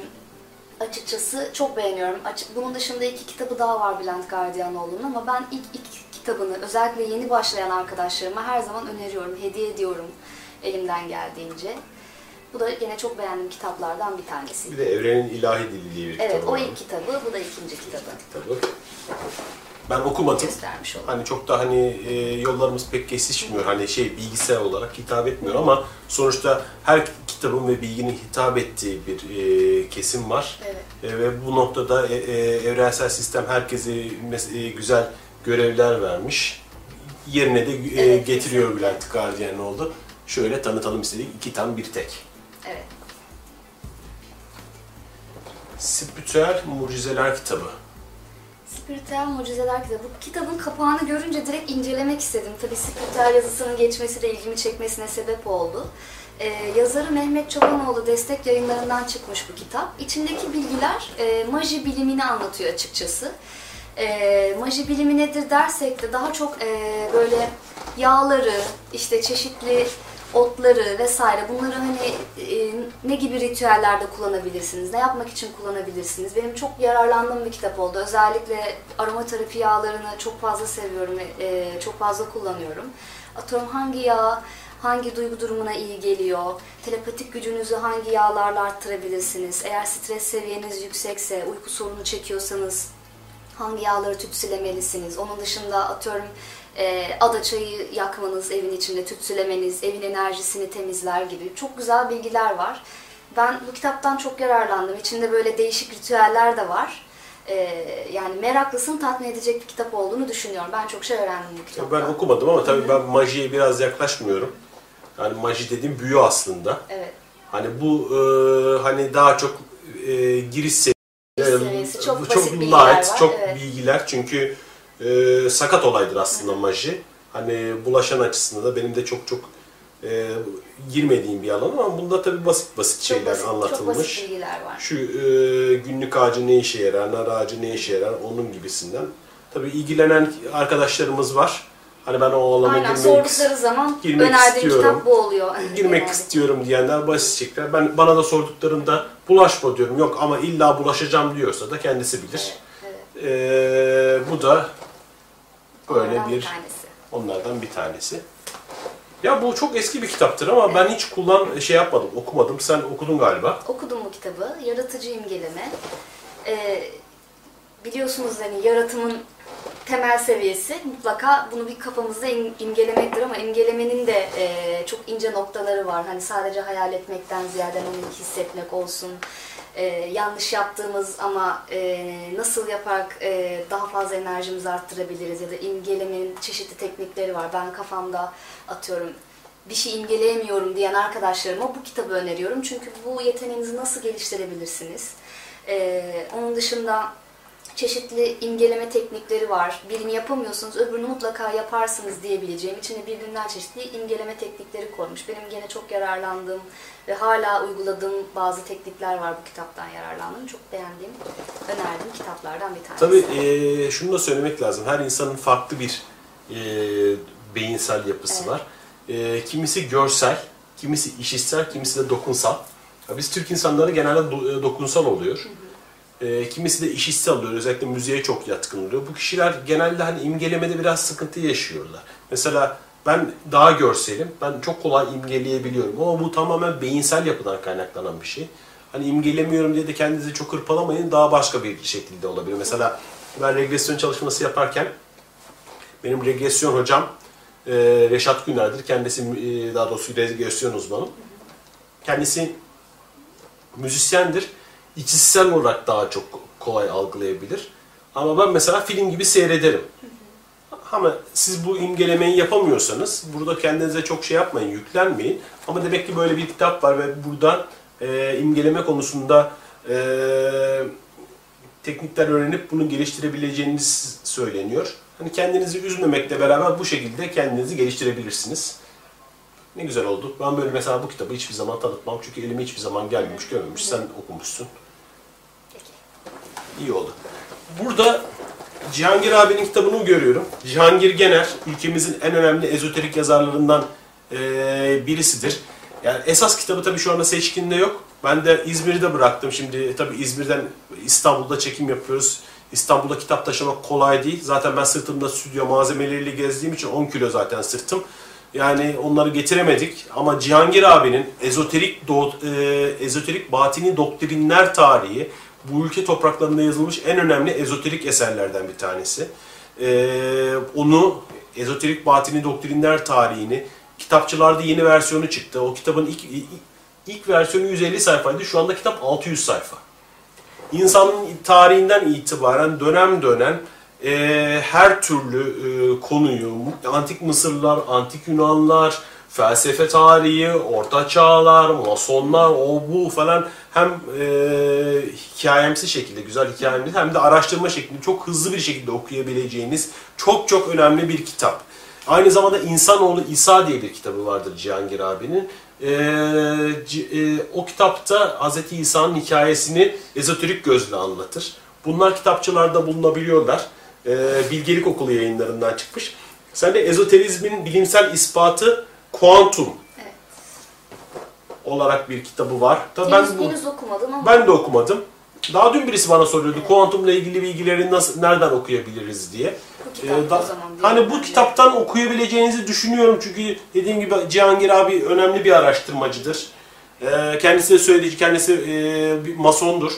açıkçası çok beğeniyorum. Açık, bunun dışında iki kitabı daha var Bülent Gardiyanoğlu'nun ama ben ilk iki kitabını özellikle yeni başlayan arkadaşlarıma her zaman öneriyorum, hediye ediyorum elimden geldiğince. Bu da yine çok beğendiğim kitaplardan bir tanesi. Bir de Evrenin İlahi Dili diye bir Evet, kitabı o var. ilk kitabı, bu da ikinci kitabı. kitabı. Ben okumadım. Göstermiş oldum. Hani çok da hani e, yollarımız pek kesişmiyor. Hani şey bilgisayar olarak hitap etmiyor ama sonuçta her kitabın ve bilginin hitap ettiği bir e, kesim var. Evet. E, ve bu noktada e, e, evrensel sistem herkese mes- e, güzel görevler vermiş. Yerine de e, Evet, getiriyor. Bülent Gardiyanoğlu. Şöyle tanıtalım istedik. iki tam bir tek. Evet. Spiritüel Mucizeler kitabı. Spiritüel Mucizeler kitabı. Bu kitabın kapağını görünce direkt incelemek istedim. Tabii spiritüel yazısının geçmesi de ilgimi çekmesine sebep oldu. Ee, yazarı Mehmet Çobanoğlu destek yayınlarından çıkmış bu kitap. İçindeki bilgiler e, maji bilimini anlatıyor açıkçası. E, maji bilimi nedir dersek de daha çok e, böyle yağları, işte çeşitli otları vesaire bunları hani e, ne gibi ritüellerde kullanabilirsiniz, ne yapmak için kullanabilirsiniz. Benim çok yararlandığım bir kitap oldu. Özellikle aromaterapi yağlarını çok fazla seviyorum e, çok fazla kullanıyorum. Atıyorum hangi yağ hangi duygu durumuna iyi geliyor, telepatik gücünüzü hangi yağlarla arttırabilirsiniz, eğer stres seviyeniz yüksekse, uyku sorunu çekiyorsanız hangi yağları tütsülemelisiniz, onun dışında atıyorum e, ada çayı yakmanız evin içinde, tütsülemeniz, evin enerjisini temizler gibi çok güzel bilgiler var. Ben bu kitaptan çok yararlandım. İçinde böyle değişik ritüeller de var. E, yani meraklısını tatmin edecek bir kitap olduğunu düşünüyorum. Ben çok şey öğrendim bu kitaptan. Ben okumadım ama tabii ben majiye biraz yaklaşmıyorum. Yani maji dediğim büyü aslında. Evet. Hani bu e, hani daha çok e, giriş seviyesi, seviyesi, çok bu bilgiler light, var, çok evet. bilgiler çünkü e, sakat olaydır aslında maji. Hani bulaşan açısından da benim de çok çok e, girmediğim bir alan ama bunda tabii basit basit Çok şeyler basit, anlatılmış. Çok basit bilgiler var. Şu e, günlük ağacı ne işe yarar, nar ağacı ne işe yarar onun gibisinden. Tabii ilgilenen arkadaşlarımız var. Hani ben o alana Aynen girmek, sordukları zaman girmek istiyorum. kitap bu oluyor. girmek Genelde. istiyorum diyenler basitçekler. Ben bana da sorduklarında bulaşma diyorum. Yok ama illa bulaşacağım diyorsa da kendisi bilir. Evet, Ee, bu da böyle onlardan bir tanesi. onlardan bir tanesi. Ya bu çok eski bir kitaptır ama ben hiç kullan şey yapmadım, okumadım. Sen okudun galiba. Okudum bu kitabı. Yaratıcı imgeleme. Ee, biliyorsunuz hani yaratımın temel seviyesi mutlaka bunu bir kafamızda im- imgelemektir ama imgelemenin de e, çok ince noktaları var. Hani sadece hayal etmekten ziyade onu hissetmek olsun. E, yanlış yaptığımız ama e, nasıl yaparak e, daha fazla enerjimizi arttırabiliriz ya da imgelemenin çeşitli teknikleri var. Ben kafamda atıyorum bir şey imgeleyemiyorum diyen arkadaşlarıma bu kitabı öneriyorum. Çünkü bu yeteneğinizi nasıl geliştirebilirsiniz? Ee, onun dışında çeşitli imgeleme teknikleri var. Birini yapamıyorsunuz, öbürünü mutlaka yaparsınız diyebileceğim. İçine birbirinden çeşitli imgeleme teknikleri koymuş. Benim gene çok yararlandığım ve hala uyguladığım bazı teknikler var bu kitaptan yararlandığım. Çok beğendiğim, önerdiğim kitaplardan bir tanesi. Tabii eee, şunu da söylemek lazım. Her insanın farklı bir eee, beyinsel yapısı Evet. var. Eee, kimisi görsel, kimisi işitsel, kimisi de dokunsal. Biz Türk insanları genelde do- e, dokunsal oluyor. Eee, kimisi de işitsel oluyor. Özellikle müziğe çok yatkın oluyor. Bu kişiler genelde hani imgelemede biraz sıkıntı yaşıyorlar. Mesela ben daha görselim, ben çok kolay imgeleyebiliyorum. Ama bu tamamen beyinsel yapıdan kaynaklanan bir şey. Hani imgelemiyorum diye de kendinizi çok hırpalamayın. Daha başka bir şekilde olabilir. Mesela ben regresyon çalışması yaparken benim regresyon hocam e, Reşat Güner'dir. Kendisi e, daha doğrusu regresyon uzmanı. Kendisi müzisyendir. İçsel olarak daha çok kolay algılayabilir. Ama ben mesela film gibi seyrederim. Ama siz bu imgelemeyi yapamıyorsanız burada kendinize çok şey yapmayın, yüklenmeyin. Ama demek ki böyle bir kitap var ve buradan e, imgeleme konusunda e, teknikler öğrenip bunu geliştirebileceğiniz söyleniyor. Hani kendinizi üzmemekle beraber bu şekilde kendinizi geliştirebilirsiniz. Ne güzel oldu. Ben böyle mesela bu kitabı hiçbir zaman tanıtmam. Çünkü elime hiçbir zaman gelmemiş, görmemiş. Sen okumuşsun. İyi oldu. Burada Cihangir abinin kitabını görüyorum. Cihangir Gener, ülkemizin en önemli ezoterik yazarlarından eee, birisidir. Yani esas kitabı tabii şu anda seçkinde yok. Ben de İzmir'de bıraktım. Şimdi tabii İzmir'den İstanbul'da çekim yapıyoruz. İstanbul'da kitap taşımak kolay değil. Zaten ben sırtımda stüdyo malzemeleriyle gezdiğim için 10 kilo zaten sırtım. Yani onları getiremedik ama Cihangir abinin ezoterik do, e, ezoterik batini doktrinler tarihi bu ülke topraklarında yazılmış en önemli ezoterik eserlerden bir tanesi. E, onu ezoterik batini doktrinler tarihini kitapçılarda yeni versiyonu çıktı. O kitabın ilk ilk, ilk versiyonu 150 sayfaydı. Şu anda kitap 600 sayfa. İnsanın tarihinden itibaren dönem dönem e, her türlü e, konuyu, antik Mısırlılar, antik Yunanlar, felsefe tarihi, orta çağlar, masonlar, o bu falan hem e, hikayemsi şekilde, güzel hikayemsi hem de araştırma şeklinde çok hızlı bir şekilde okuyabileceğiniz çok çok önemli bir kitap. Aynı zamanda İnsanoğlu İsa diye bir kitabı vardır Cihangir abinin. Ci- e, o kitapta Hz. İsa'nın hikayesini ezoterik gözle anlatır. Bunlar kitapçılarda bulunabiliyorlar. Ee, Bilgelik Okulu yayınlarından çıkmış. Sen de ezoterizmin bilimsel ispatı kuantum Evet. olarak bir kitabı var. Tabii ben bu- henüz okumadım ama ben de okumadım. Daha dün birisi bana soruyordu kuantumla ilgili bilgileri nasıl nereden okuyabiliriz diye. bu Ee, da- hani bu kitaptan okuyabileceğinizi düşünüyorum çünkü dediğim gibi Cihangir abi önemli bir araştırmacıdır. Ee, kendisi de söyledi, kendisi e, bir masondur.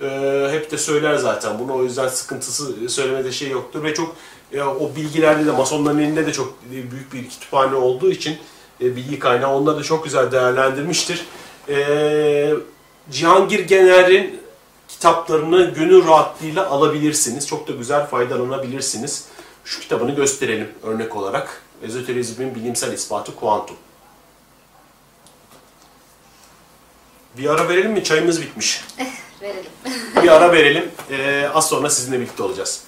Ee, hep de söyler zaten bunu o yüzden sıkıntısı söylemede şey yoktur ve çok e, o bilgilerde de masonların elinde de çok e, büyük bir kütüphane olduğu için e, bilgi kaynağı onları da çok güzel değerlendirmiştir. Ee, Cihangir Gener'in kitaplarını gönül rahatlığıyla alabilirsiniz. Çok da güzel faydalanabilirsiniz. Şu kitabını gösterelim örnek olarak. Ezoterizmin bilimsel ispatı kuantum. Bir ara verelim mi? Çayımız bitmiş. Verelim. Bir ara verelim. Ee, az sonra sizinle birlikte olacağız.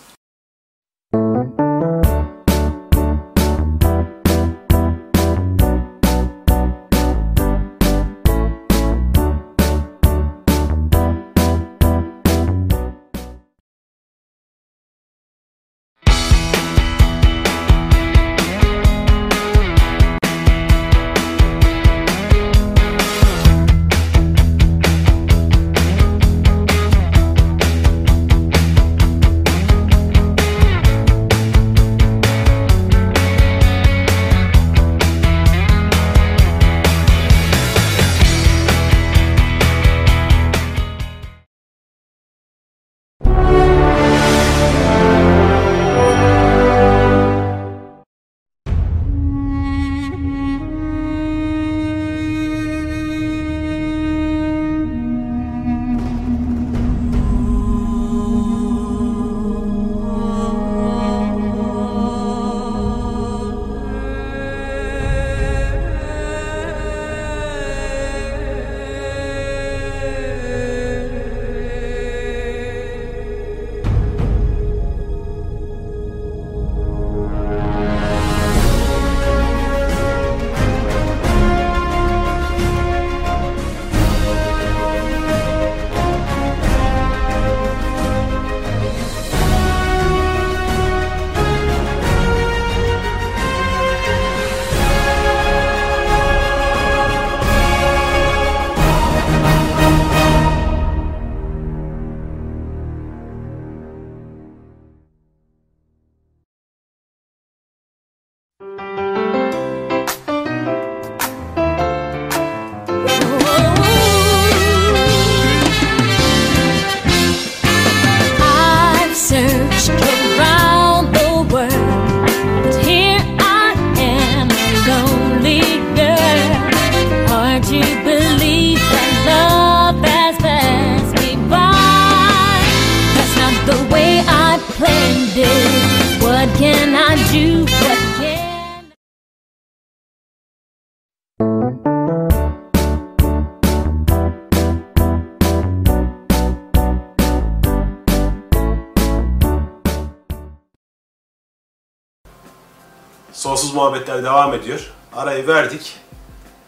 Sonsuz muhabbetler devam ediyor. Arayı verdik.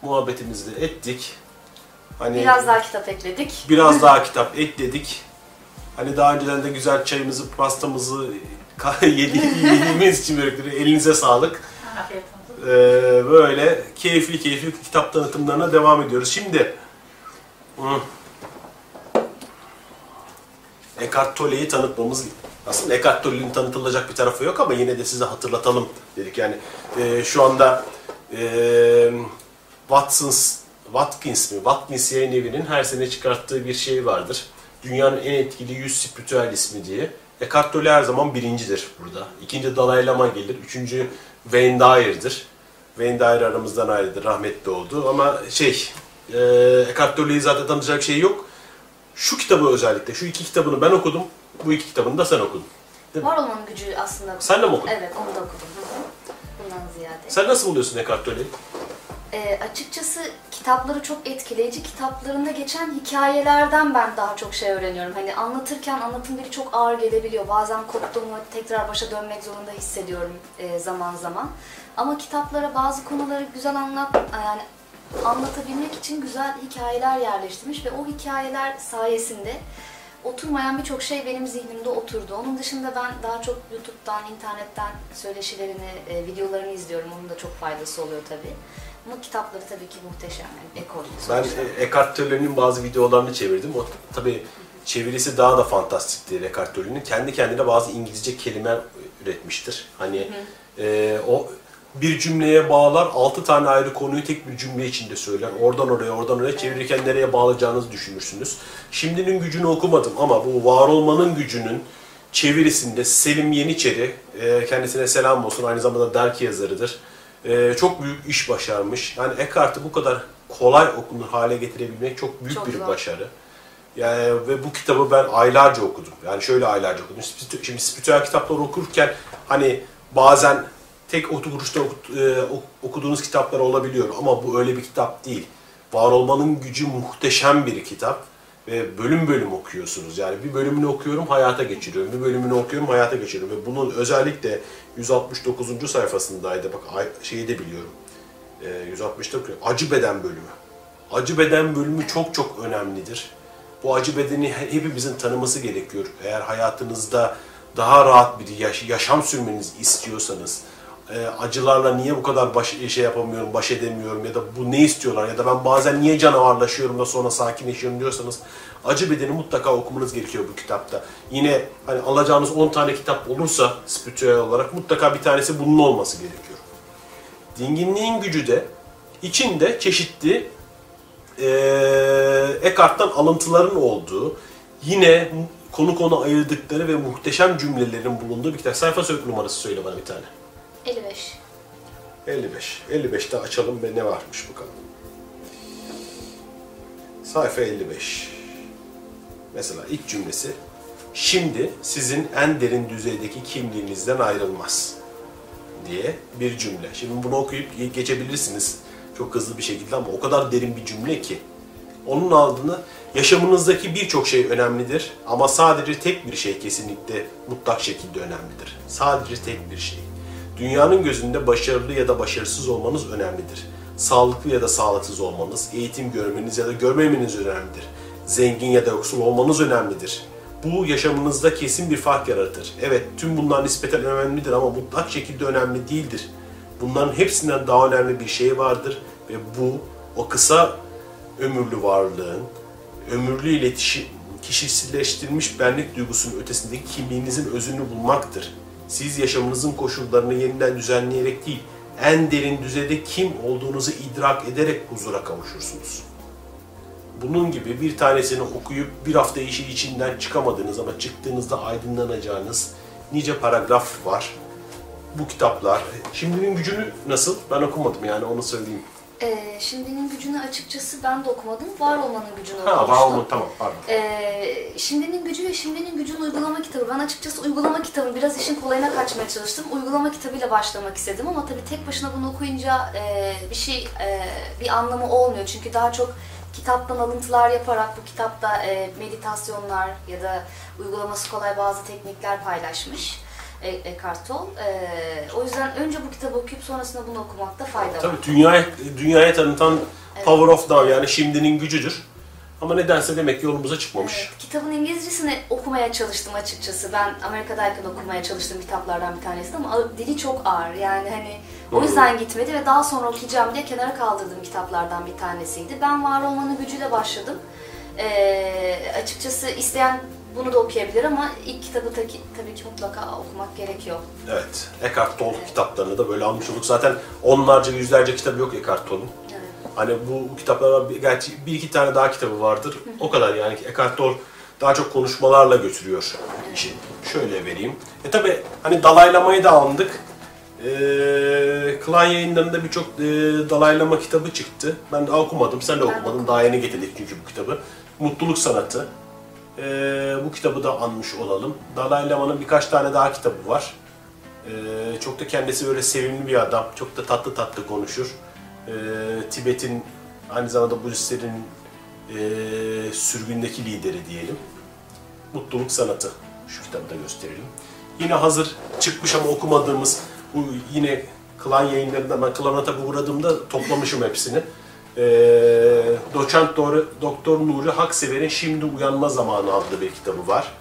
Muhabbetimizi de ettik. Hani Biraz daha kitap ekledik. biraz daha kitap ekledik. Hani daha önceden de güzel çayımızı, pastamızı yedi- yediğimiz için böyle elinize sağlık. Afiyet olsun. Ee, böyle keyifli keyifli kitap tanıtımlarına devam ediyoruz. Şimdi hmm, Eckhart Tolle'yi tanıtmamız aslında Eckhart Tolle'nin tanıtılacak bir tarafı yok ama yine de size hatırlatalım dedik. Yani e, şu anda e, Watson's Watkins mi? Watkins yayın evinin her sene çıkarttığı bir şey vardır. Dünyanın en etkili 100 spiritüel ismi diye. Eckhart Tolle her zaman birincidir burada. İkinci Dalai Lama gelir. Üçüncü Wayne Dyer'dır. Wayne Dyer aramızdan ayrıldı, rahmetli oldu. Ama şey, e, Eckhart Tolle'yi zaten tanıtacak şey yok. Şu kitabı özellikle, şu iki kitabını ben okudum. Bu iki kitabını da sen okudun. Değil mi? Var olmanın gücü aslında. Sen de mi okudun? Evet, onu da okudum. Hı hı. Bundan ziyade. Sen nasıl buluyorsun Eckhart Tolle'yi? E, açıkçası kitapları çok etkileyici. Kitaplarında geçen hikayelerden ben daha çok şey öğreniyorum. Hani anlatırken anlatım dili çok ağır gelebiliyor. Bazen koptuğumu tekrar başa dönmek zorunda hissediyorum e, zaman zaman. Ama kitaplara bazı konuları güzel anlat yani anlatabilmek için güzel hikayeler yerleştirmiş ve o hikayeler sayesinde oturmayan birçok şey benim zihnimde oturdu. Onun dışında ben daha çok YouTube'dan, internetten söyleşilerini, e, videolarını izliyorum. Onun da çok faydası oluyor tabii. Ama kitapları tabii ki muhteşem. Yani ekol Ben sonuçta. e, Eckhart Tolle'nin bazı videolarını çevirdim. O tabii çevirisi daha da fantastikti Eckhart Tolle'nin. Kendi kendine bazı İngilizce kelime üretmiştir. Hani e, o bir cümleye bağlar, altı tane ayrı konuyu tek bir cümle içinde söyler. Oradan oraya, oradan oraya çevirirken nereye bağlayacağınızı düşünürsünüz. Şimdinin gücünü okumadım ama bu var olmanın gücünün çevirisinde Selim Yeniçeri, e, kendisine selam olsun, aynı zamanda dergi yazarıdır. E, çok büyük iş başarmış. Yani Eckhart'ı bu kadar kolay okunur hale getirebilmek çok büyük Çok bir zor. başarı. Yani ve bu kitabı ben aylarca okudum. Yani şöyle aylarca okudum. Şimdi spiritüel kitapları okurken hani bazen tek oturuşta e, ok- okuduğunuz kitaplar olabiliyor ama bu öyle bir kitap değil. Var olmanın gücü muhteşem bir kitap ve bölüm bölüm okuyorsunuz. Yani bir bölümünü okuyorum, hayata geçiriyorum. Bir bölümünü okuyorum, hayata geçiriyorum. Ve bunun özellikle 169. sayfasındaydı. Bak şeyi de biliyorum. E, 160'ta okuyorum. Acı beden bölümü. Acı beden bölümü çok çok önemlidir. Bu acı bedeni he- hepimizin tanıması gerekiyor. Eğer hayatınızda daha rahat bir yaş- yaşam sürmenizi istiyorsanız, e, acılarla niye bu kadar baş, şey yapamıyorum, baş edemiyorum ya da bu ne istiyorlar ya da ben bazen niye canavarlaşıyorum da sonra sakinleşiyorum diyorsanız acı bedeni mutlaka okumanız gerekiyor bu kitapta. Yine hani alacağınız 10 tane kitap olursa spiritüel olarak mutlaka bir tanesi bunun olması gerekiyor. Dinginliğin gücü de içinde çeşitli eee Eckhart'tan alıntıların olduğu, yine konu konu ayırdıkları ve muhteşem cümlelerin bulunduğu bir kitap. Sayfa sök numarası söyle bana bir tane. 55. 55. 55'te açalım ve ne varmış bakalım. Sayfa 55. Mesela ilk cümlesi. Şimdi sizin en derin düzeydeki kimliğinizden ayrılmaz diye bir cümle. Şimdi bunu okuyup ge- geçebilirsiniz çok hızlı bir şekilde ama o kadar derin bir cümle ki. Onun ardını yaşamınızdaki birçok şey önemlidir ama sadece tek bir şey kesinlikle mutlak şekilde önemlidir. Sadece tek bir şey. Dünyanın gözünde başarılı ya da başarısız olmanız önemlidir. Sağlıklı ya da sağlıksız olmanız, eğitim görmeniz ya da görmemeniz önemlidir. Zengin ya da yoksul olmanız önemlidir. Bu yaşamınızda kesin bir fark yaratır. Evet, tüm bunlar nispeten önemlidir ama mutlak şekilde önemli değildir. Bunların hepsinden daha önemli bir şey vardır ve bu o kısa ömürlü varlığın, ömürlü iletişim, kişiselleştirilmiş benlik duygusunun ötesindeki kimliğinizin özünü bulmaktır. Siz yaşamınızın koşullarını yeniden düzenleyerek değil, en derin düzeyde kim olduğunuzu idrak ederek huzura kavuşursunuz. Bunun gibi bir tanesini okuyup bir hafta işi içinden çıkamadığınız ama çıktığınızda aydınlanacağınız nice paragraf var. Bu kitaplar. Şimdinin gücünü nasıl? Ben okumadım yani onu söyleyeyim. Ee, şimdinin gücünü açıkçası ben de okumadım. Var olmanın gücünü Ha, var olmadı tamam pardon. Ee, şimdinin gücü ve şimdinin gücün uygulama kitabı. Ben açıkçası uygulama kitabı biraz işin kolayına kaçmaya çalıştım. Uygulama kitabıyla başlamak istedim ama tabii tek başına bunu okuyunca e, bir şey e, bir anlamı olmuyor. Çünkü daha çok kitaptan alıntılar yaparak bu kitapta e, meditasyonlar ya da uygulaması kolay bazı teknikler paylaşmış. E, Eckhart Tolle. E, o yüzden önce bu kitabı okuyup sonrasında bunu okumakta fayda var. Tabii dünyaya, dünyaya tanıtan Power of Now yani şimdinin gücüdür. Ama nedense demek ki yolumuza çıkmamış. Evet, kitabın İngilizcesini okumaya çalıştım açıkçası. Ben Amerika'dayken okumaya çalıştığım kitaplardan bir tanesi ama dili çok ağır. Yani hani o yüzden gitmedi ve daha sonra okuyacağım diye kenara kaldırdığım kitaplardan bir tanesiydi. Ben Var Olmanın Gücüyle başladım. Ee, açıkçası isteyen bunu da okuyabilir ama ilk kitabı tabii ki, tabii ki mutlaka okumak gerekiyor. Evet. Eckhart Tolle kitaplarını da böyle almış olduk. Zaten onlarca, yüzlerce kitabı yok Eckhart Tolle'un. Evet. Hani bu, bir, gerçi bir iki tane daha kitabı vardır. O kadar yani Eckhart Tolle daha çok konuşmalarla götürüyor işi. Şöyle vereyim. E tabi hani dalaylamayı da aldık. Ee, Klan yayınlarında birçok e, dalaylama kitabı çıktı. Ben daha okumadım, sen de okumadın. Daha yeni getirdik çünkü bu kitabı. Mutluluk Sanatı. Ee, bu kitabı da anmış olalım. Dalai Lama'nın birkaç tane daha kitabı var. Ee, çok da kendisi böyle sevimli bir adam. Çok da tatlı tatlı konuşur. e, Tibet'in aynı zamanda Budistlerin e, sürgündeki lideri diyelim. Mutluluk Sanatı. Şu kitabı da gösterelim. Yine hazır çıkmış ama okumadığımız bu yine Klan yayınlarında ben Klan'a uğradığımda toplamışım hepsini. Ee, Doçent Doğru, Doktor Nuri Haksever'in Şimdi Uyanma Zamanı adlı bir kitabı var.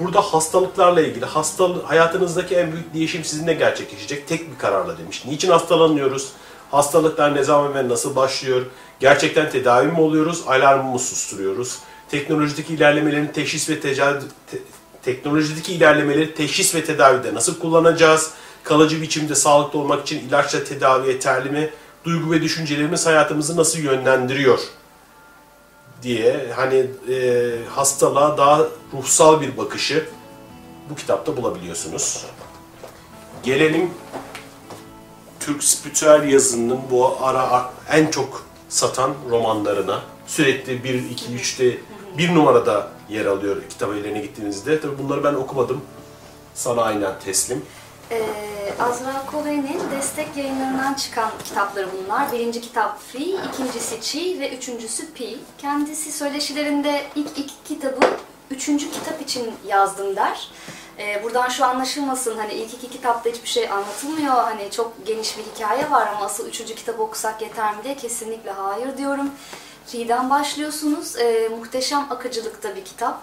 Burada hastalıklarla ilgili, hastalı, hayatınızdaki en büyük değişim sizinle gerçekleşecek tek bir kararla demiş. Niçin hastalanıyoruz? Hastalıklar ne zaman ve nasıl başlıyor? Gerçekten tedavi mi oluyoruz? Alarmı mı susturuyoruz? Teknolojideki ilerlemelerin teşhis ve tedavi, te- teknolojideki ilerlemeleri teşhis ve tedavide nasıl kullanacağız? Kalıcı biçimde sağlıklı olmak için ilaçla tedavi yeterli mi? Duygu ve düşüncelerimiz hayatımızı nasıl yönlendiriyor? diye hani e, hastalığa daha ruhsal bir bakışı bu kitapta bulabiliyorsunuz. Gelelim Türk spiritüel yazının bu ara en çok satan romanlarına. Sürekli 1, 2, 3'te bir numarada yer alıyor kitap evlerine gittiğinizde. Tabii bunları ben okumadım. Sana aynen teslim. Ee, Azra Cohen'in destek yayınlarından çıkan kitapları bunlar. Birinci kitap Free, ikincisi Chi ve üçüncüsü Pi. Kendisi söyleşilerinde ilk iki kitabı üçüncü kitap için yazdım der. Ee, buradan şu anlaşılmasın hani ilk iki kitapta hiçbir şey anlatılmıyor. Hani çok geniş bir hikaye var ama asıl üçüncü kitabı okusak yeter mi diye kesinlikle hayır diyorum. Free'den başlıyorsunuz. Ee, muhteşem akıcılıkta bir kitap.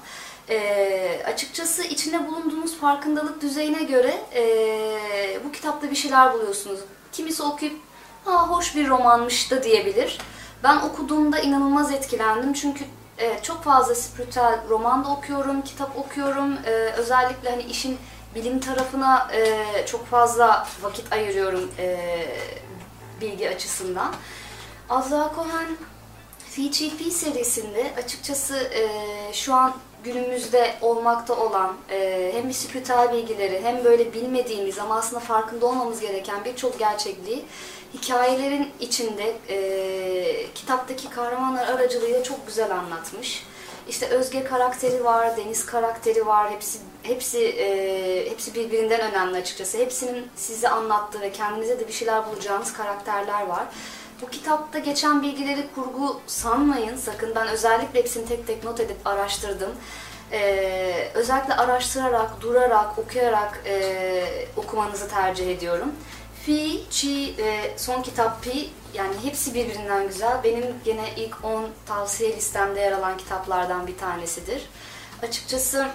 Ee, açıkçası içinde bulunduğunuz farkındalık düzeyine göre ee, bu kitapta bir şeyler buluyorsunuz. Kimisi okuyup ha hoş bir romanmış da diyebilir. Ben okuduğumda inanılmaz etkilendim çünkü e, çok fazla spiritüel roman da okuyorum, kitap okuyorum. E, özellikle hani işin bilim tarafına e, çok fazla vakit ayırıyorum e, bilgi açısından. Azra Cohen FGP serisinde açıkçası e, şu an günümüzde olmakta olan e, hem spiritüel bilgileri hem böyle bilmediğimiz ama aslında farkında olmamız gereken birçok gerçekliği hikayelerin içinde e, kitaptaki kahramanlar aracılığıyla çok güzel anlatmış. İşte Özge karakteri var, Deniz karakteri var. Hepsi hepsi e, hepsi birbirinden önemli açıkçası. Hepsinin size anlattığı ve kendinize de bir şeyler bulacağınız karakterler var. Bu kitapta geçen bilgileri kurgu sanmayın sakın. Ben özellikle hepsini tek tek not edip araştırdım. Ee, özellikle araştırarak, durarak, okuyarak e, okumanızı tercih ediyorum. Fi, Chi ve son kitap Pi yani hepsi birbirinden güzel. Benim gene ilk 10 tavsiye listemde yer alan kitaplardan bir tanesidir. Açıkçası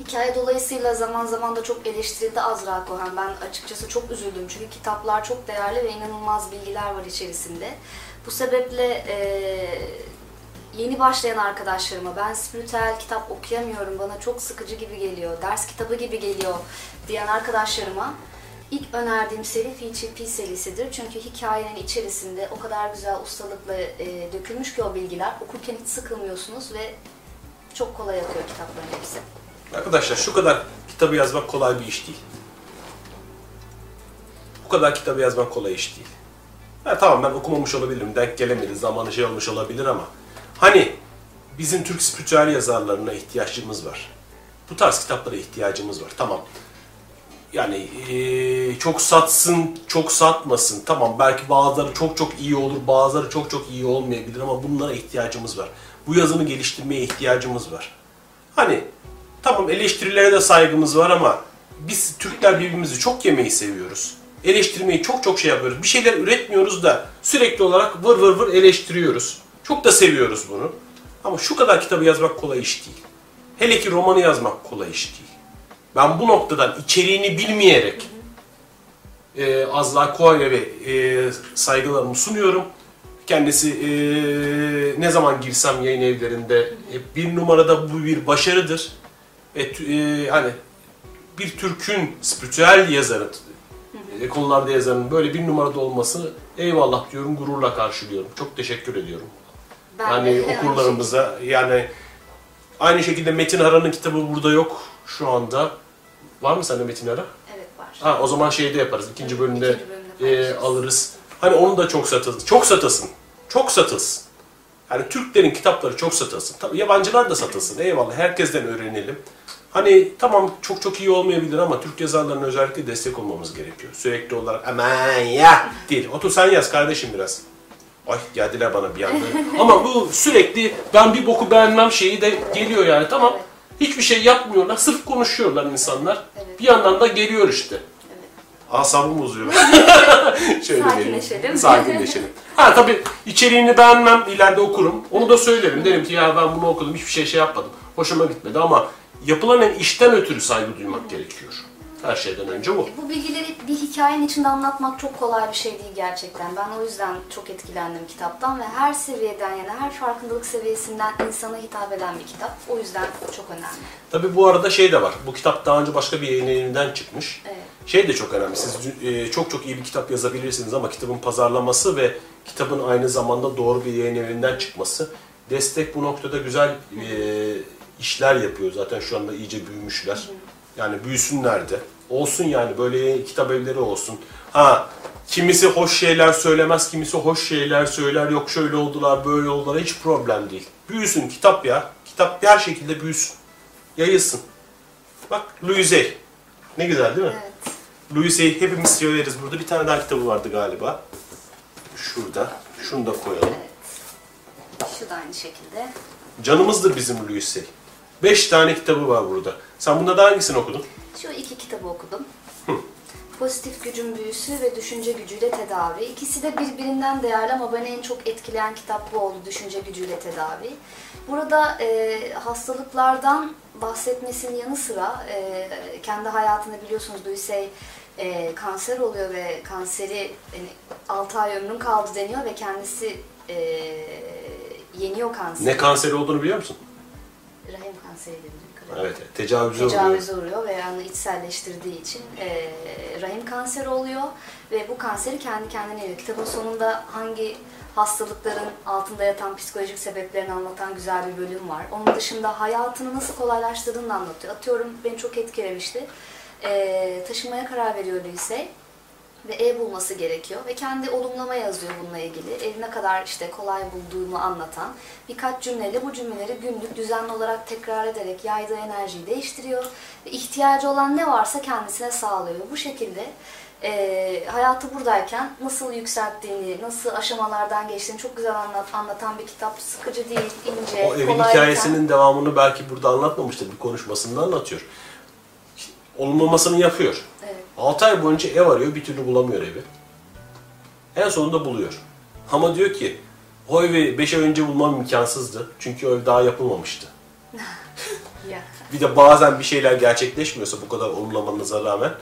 Hikaye dolayısıyla zaman zaman da çok eleştirildi Azra Cohen. Ben açıkçası çok üzüldüm çünkü kitaplar çok değerli ve inanılmaz bilgiler var içerisinde. Bu sebeple e, yeni başlayan arkadaşlarıma ben spiritüel kitap okuyamıyorum, bana çok sıkıcı gibi geliyor, ders kitabı gibi geliyor diyen arkadaşlarıma ilk önerdiğim seri FGP serisidir. Çünkü hikayenin içerisinde o kadar güzel ustalıkla e, dökülmüş ki o bilgiler okurken hiç sıkılmıyorsunuz ve çok kolay akıyor kitapların hepsi. Arkadaşlar şu kadar kitabı yazmak kolay bir iş değil. Bu kadar kitabı yazmak kolay iş değil. Ha, tamam ben okumamış olabilirim, denk gelemedi, zamanı şey olmuş olabilir ama hani bizim Türk spiritüel yazarlarına ihtiyacımız var. Bu tarz kitaplara ihtiyacımız var. Tamam. Yani eee, çok satsın, çok satmasın. Tamam belki bazıları çok çok iyi olur, bazıları çok çok iyi olmayabilir ama bunlara ihtiyacımız var. Bu yazını geliştirmeye ihtiyacımız var. Hani tamam eleştirilere de saygımız var ama biz Türkler birbirimizi çok yemeyi seviyoruz. Eleştirmeyi çok çok şey yapıyoruz. Bir şeyler üretmiyoruz da sürekli olarak vır vır vır eleştiriyoruz. Çok da seviyoruz bunu. Ama şu kadar kitabı yazmak kolay iş değil. Hele ki romanı yazmak kolay iş değil. Ben bu noktadan içeriğini bilmeyerek e, Azla Koya ve e, saygılarımı sunuyorum. Kendisi e, ne zaman girsem yayın evlerinde hep bir numarada bu bir başarıdır. Tü- e, hani bir Türk'ün spiritüel yazarı, e, konularda yazarın böyle bir numarada olması eyvallah diyorum, gururla karşılıyorum. Çok teşekkür ediyorum. Ben Yani okurlarımıza yani aynı şekilde Metin Ara'nın kitabı burada yok şu anda. Var mı sende Metin Ara? Evet var. Ha o zaman şeyde yaparız. ikinci bölümde İkinci bölümde e, alırız. Hani onu da çok satılsın. Çok satılsın. Çok satılsın. Hani Türklerin kitapları çok satılsın. Tabii yabancılar da satılsın. Eyvallah. Herkesten öğrenelim. Hani tamam çok çok iyi olmayabilir ama Türk yazarlarına özellikle destek olmamız gerekiyor. Sürekli olarak aman ya değil. Otur sen yaz kardeşim biraz. Ay geldiler bana bir anda. Ama bu sürekli ben bir boku beğenmem şeyi de geliyor yani. Tamam. Evet. Hiçbir şey yapmıyorlar. Sırf konuşuyorlar insanlar. Evet. Bir yandan da geliyor işte. Evet. Asabım bozuyor. Şöyle Sakinleşelim. Sakinleşelim. Ha tabii içeriğini beğenmem, ileride okurum. Onu da söylerim. Derim ki ya ben bunu okudum, hiçbir şey şey yapmadım. Hoşuma gitmedi ama yapılan en işten ötürü saygı duymak gerekiyor. Her şeyden önce bu. Bu bilgileri bir hikayenin içinde anlatmak çok kolay bir şey değil gerçekten. Ben o yüzden çok etkilendim kitaptan ve her seviyeden yani her farkındalık seviyesinden insana hitap eden bir kitap. O yüzden çok önemli. Tabii bu arada şey de var. Bu kitap daha önce başka bir yayın evinden çıkmış. Evet. Şey de çok önemli. Siz e, çok çok iyi bir kitap yazabilirsiniz ama kitabın pazarlaması ve kitabın aynı zamanda doğru bir yayın evinden çıkması. Destek bu noktada güzel e, işler yapıyor. Zaten şu anda iyice büyümüşler. Yani büyüsünler de. Olsun yani böyle kitap evleri olsun. Ha kimisi hoş şeyler söylemez, kimisi hoş şeyler söyler. Yok şöyle oldular, böyle oldular. Hiç problem değil. Büyüsün kitap ya. Kitap her şekilde büyüsün. Yayılsın. Bak Louis Hay. Ne güzel değil mi? Evet. Louis Hay hepimiz severiz. Burada bir tane daha kitabı vardı galiba. Şurada. Şunu da koyalım. Şu da aynı şekilde. Canımızdır bizim Louis Hay. Beş tane kitabı var burada. Sen bunlardan hangisini okudun? Şu iki kitabı okudum. Pozitif gücün büyüsü ve düşünce gücüyle tedavi. İkisi de birbirinden değerli ama beni en çok etkileyen kitap bu oldu. Düşünce gücüyle tedavi. Burada e, hastalıklardan bahsetmesinin yanı sıra e, kendi hayatında biliyorsunuz Luisey e, kanser oluyor ve kanseri yani 6 ay ömrün kaldı deniyor ve kendisi e, yeniyor kanseri. Ne kanseri olduğunu biliyor musun? Rahim kanseri de bildiğim kadarıyla Evet, tecavüze tecavüze uğruyor ve yani içselleştirdiği için e, rahim kanseri oluyor ve bu kanseri kendi kendine yiyor. Kitabın sonunda hangi hastalıkların altında yatan psikolojik sebeplerini anlatan güzel bir bölüm var. Onun dışında hayatını nasıl kolaylaştırdığını anlatıyor. Atıyorum beni çok etkilemişti. E, taşınmaya karar veriyor lise ve ev bulması gerekiyor ve kendi olumlama yazıyor bununla ilgili. Evi ne kadar işte kolay bulduğunu anlatan birkaç cümleyle bu cümleleri günlük düzenli olarak tekrar ederek yaydığı enerjiyi değiştiriyor ve ihtiyacı olan ne varsa kendisine sağlıyor. Bu şekilde e, hayatı buradayken nasıl yükselttiğini, nasıl aşamalardan geçtiğini çok güzel anlat, anlatan bir kitap. Sıkıcı değil, ince, O evin kolay hikayesinin devamını belki burada anlatmamıştır. Bir konuşmasında anlatıyor. Olmamasını yapıyor. Evet. 6 ay boyunca ev arıyor, bir türlü bulamıyor evi. En sonunda buluyor. Ama diyor ki, o evi 5 ay önce bulmam imkansızdı. Çünkü o ev daha yapılmamıştı. Ya. Bir de bazen bir şeyler gerçekleşmiyorsa bu kadar olumlamanıza rağmen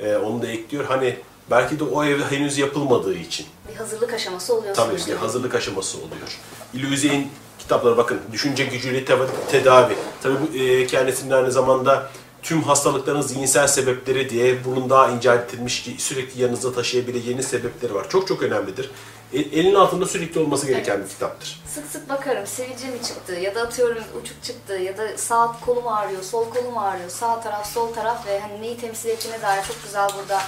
e, onu da ekliyor. Hani belki de o ev henüz yapılmadığı için. Bir hazırlık aşaması oluyor Tabii bir hazırlık aşaması oluyor. İlüzey'in kitapları bakın, düşünce gücüyle te- tedavi. Tabii bu e, kendisinin aynı zamanda tüm hastalıkların zihinsel sebepleri diye bunun daha inceltilmiş ki sürekli yanınızda taşıyabileceğiniz sebepleri var. Çok çok önemlidir. E, elin altında sürekli olması gereken bir kitaptır. Sık sık bakarım sivilce mi çıktı ya da atıyorum uçuk çıktı ya da sağ kolum ağrıyor, sol kolum ağrıyor, sağ taraf, sol taraf ve hani neyi temsil ettiğine dair çok güzel burada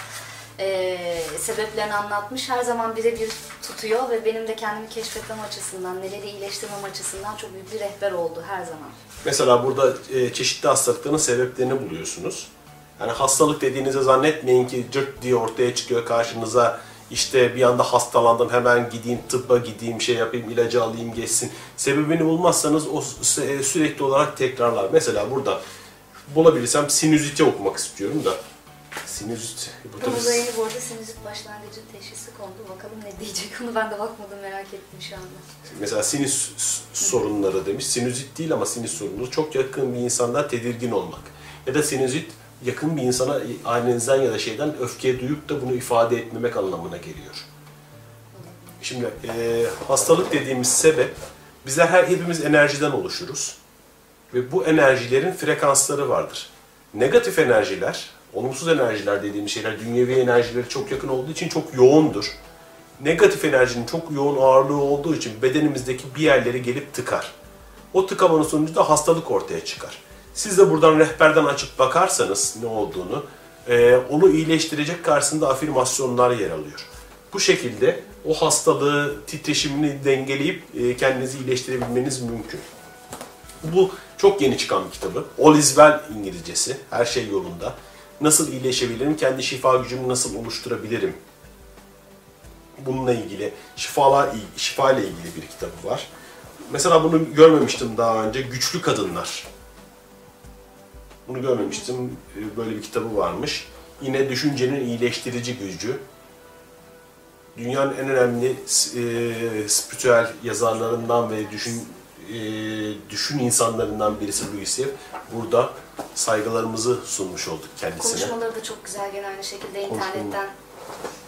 eee, sebeplerini anlatmış. Her zaman birebir tutuyor ve benim de kendimi keşfetmem açısından, neleri iyileştirmem açısından çok büyük bir rehber oldu her zaman. Mesela burada e, çeşitli hastalıkların sebeplerini buluyorsunuz. Yani hastalık dediğinizde zannetmeyin ki cırt diye ortaya çıkıyor karşınıza. İşte bir anda hastalandım hemen gideyim tıbba gideyim şey yapayım ilacı alayım geçsin. Sebebini bulmazsanız o sü- sürekli olarak tekrarlar. Mesela burada bulabilirsem sinüziti okumak istiyorum da. Sinüzit. Bir- Ramazan ayı bu arada sinüzit başlangıcı teşhisi kondu. Bakalım ne diyecek onu ben de bakmadım merak ettim şu anda. Mesela sinüs sorunları demiş. Sinüzit değil ama sinüs sorunları. Çok yakın bir insanda tedirgin olmak. Ya da sinüzit yakın bir insana ailenizden ya da şeyden öfke duyup da bunu ifade etmemek anlamına geliyor. Şimdi e, hastalık dediğimiz sebep bizler her hepimiz enerjiden oluşuruz. Ve bu enerjilerin frekansları vardır. Negatif enerjiler, olumsuz enerjiler dediğimiz şeyler dünyevi enerjileri çok yakın olduğu için çok yoğundur. Negatif enerjinin çok yoğun ağırlığı olduğu için bedenimizdeki bir yerleri gelip tıkar. O tıkamanın sonucunda hastalık ortaya çıkar. Siz de buradan rehberden açıp bakarsanız ne olduğunu, e, onu iyileştirecek karşısında afirmasyonlar yer alıyor. Bu şekilde o hastalığı, titreşimini dengeleyip e, kendinizi iyileştirebilmeniz mümkün. Bu çok yeni çıkan bir kitabı. All is well İngilizcesi. Her şey yolunda. Nasıl iyileşebilirim? Kendi şifa gücümü nasıl oluşturabilirim? bununla ilgili, şifala, şifa ile ilgili bir kitabı var. Mesela bunu görmemiştim daha önce. Güçlü Kadınlar. Bunu görmemiştim. Böyle bir kitabı varmış. Yine düşüncenin iyileştirici gücü. Dünyanın en önemli e, spiritüel yazarlarından ve düşün e, düşün insanlarından birisi Louis Sev. Burada saygılarımızı sunmuş olduk kendisine. Konuşmaları da çok güzel gene aynı şekilde internetten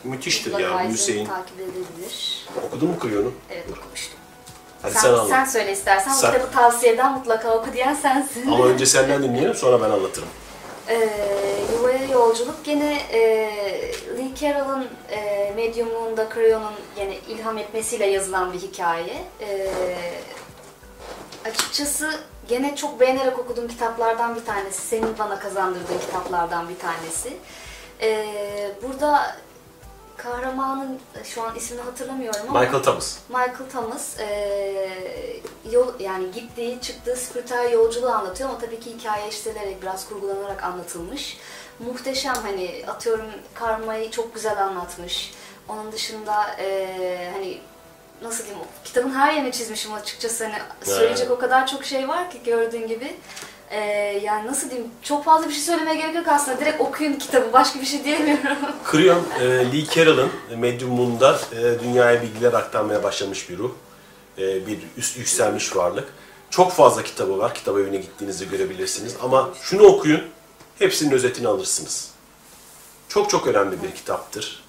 Müthiştir ya Hüseyin. takip edilebilir. Okudun mu Kıyon'u? Evet okumuştum. Hadi Sen, sen, anlat. sen söyle istersen. Sen- Bu kitabı tavsiye eden mutlaka oku diyen sensin. Ama önce senden dinleyelim sonra ben anlatırım. Ee, Yuvaya Yolculuk gene e, Lee Carroll'ın e, medyumluğunda Crayon'un gene ilham etmesiyle yazılan bir hikaye. Ee, açıkçası gene çok beğenerek okuduğum kitaplardan bir tanesi. Senin bana kazandırdığın kitaplardan bir tanesi. Ee, burada kahramanın şu an ismini hatırlamıyorum ama Michael Thomas. Michael Thomas eee, yol yani gittiği çıktığı spiritüel yolculuğu anlatıyor ama tabii ki hikaye işlenerek biraz kurgulanarak anlatılmış. Muhteşem hani atıyorum karmayı çok güzel anlatmış. Onun dışında eee, hani nasıl diyeyim kitabın her yerini çizmişim açıkçası hani söyleyecek o kadar çok şey var ki gördüğün gibi. Eee, yani nasıl diyeyim çok fazla bir şey söylemeye gerek yok aslında direkt okuyun kitabı başka bir şey diyemiyorum. Kriyon, e, Lee Carroll'ın medyumluğunda e, dünyaya bilgiler aktarmaya başlamış bir ruh. E, bir üst yükselmiş varlık. Çok fazla kitabı var. Kitap evine gittiğinizde görebilirsiniz. Ama şunu okuyun, hepsinin özetini alırsınız. Çok çok önemli bir kitaptır.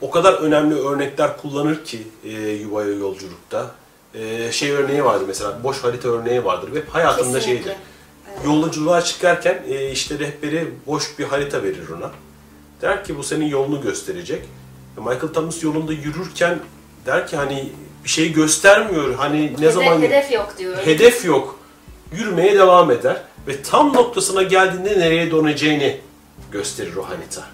O kadar önemli örnekler kullanır ki e, yuvaya yolculukta. E, şey örneği vardır mesela, boş harita örneği vardır hep hayatında Kesinlikle. şeydir. Yolculuğa çıkarken e, işte rehberi boş bir harita verir ona. Der ki bu senin yolunu gösterecek. E, Michael Thomas yolunda yürürken der ki hani bir şey göstermiyor. Hani ne Hedef- zaman hedef yok diyor. hedef yok. Yürümeye devam eder ve tam noktasına geldiğinde nereye döneceğini gösterir o harita.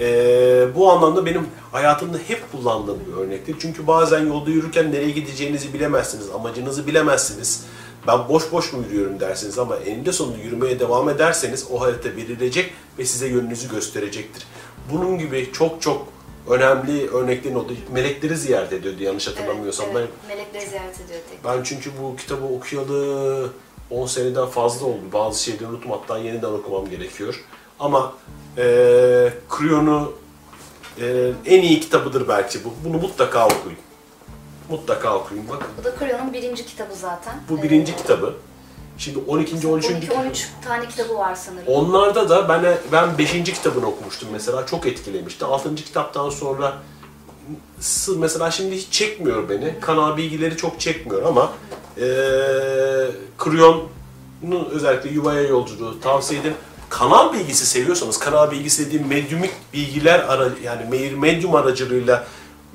Ee, bu anlamda benim hayatımda hep kullandığım bir örnektir. Çünkü bazen yolda yürürken nereye gideceğinizi bilemezsiniz, amacınızı bilemezsiniz. Ben boş boş mu yürüyorum dersiniz ama eninde sonunda yürümeye devam ederseniz o harita belirleyecek ve size yönünüzü gösterecektir. Bunun gibi çok çok önemli örneklerin oldu. Melekleri ziyaret ediyordu yanlış hatırlamıyorsam. Evet, evet. Melekleri ziyaret ediyor tek. Ben çünkü bu kitabı okuyalı 10 seneden fazla oldu. Bazı şeyleri unuttum hatta yeniden okumam gerekiyor. Ama eee Crayon'u eee, en iyi kitabıdır belki bu. Bunu mutlaka okuyun. Mutlaka okuyun. Bakın Bu da Crayon'un birinci kitabı zaten. bu Ee, birinci kitabı. Şimdi 12. 13. 12-13 tane kitabı var sanırım. Onlarda da ben ben 5. kitabını okumuştum mesela. Çok etkilemişti. 6. kitaptan sonra mesela şimdi hiç çekmiyor beni. Kanal bilgileri çok çekmiyor ama eee Crayon'un özellikle yuvaya yolculuğu tavsiye ederim. Kanal bilgisi seviyorsanız, kanal bilgisi dediğim medyumik bilgiler ara, yani me- medyum aracılığıyla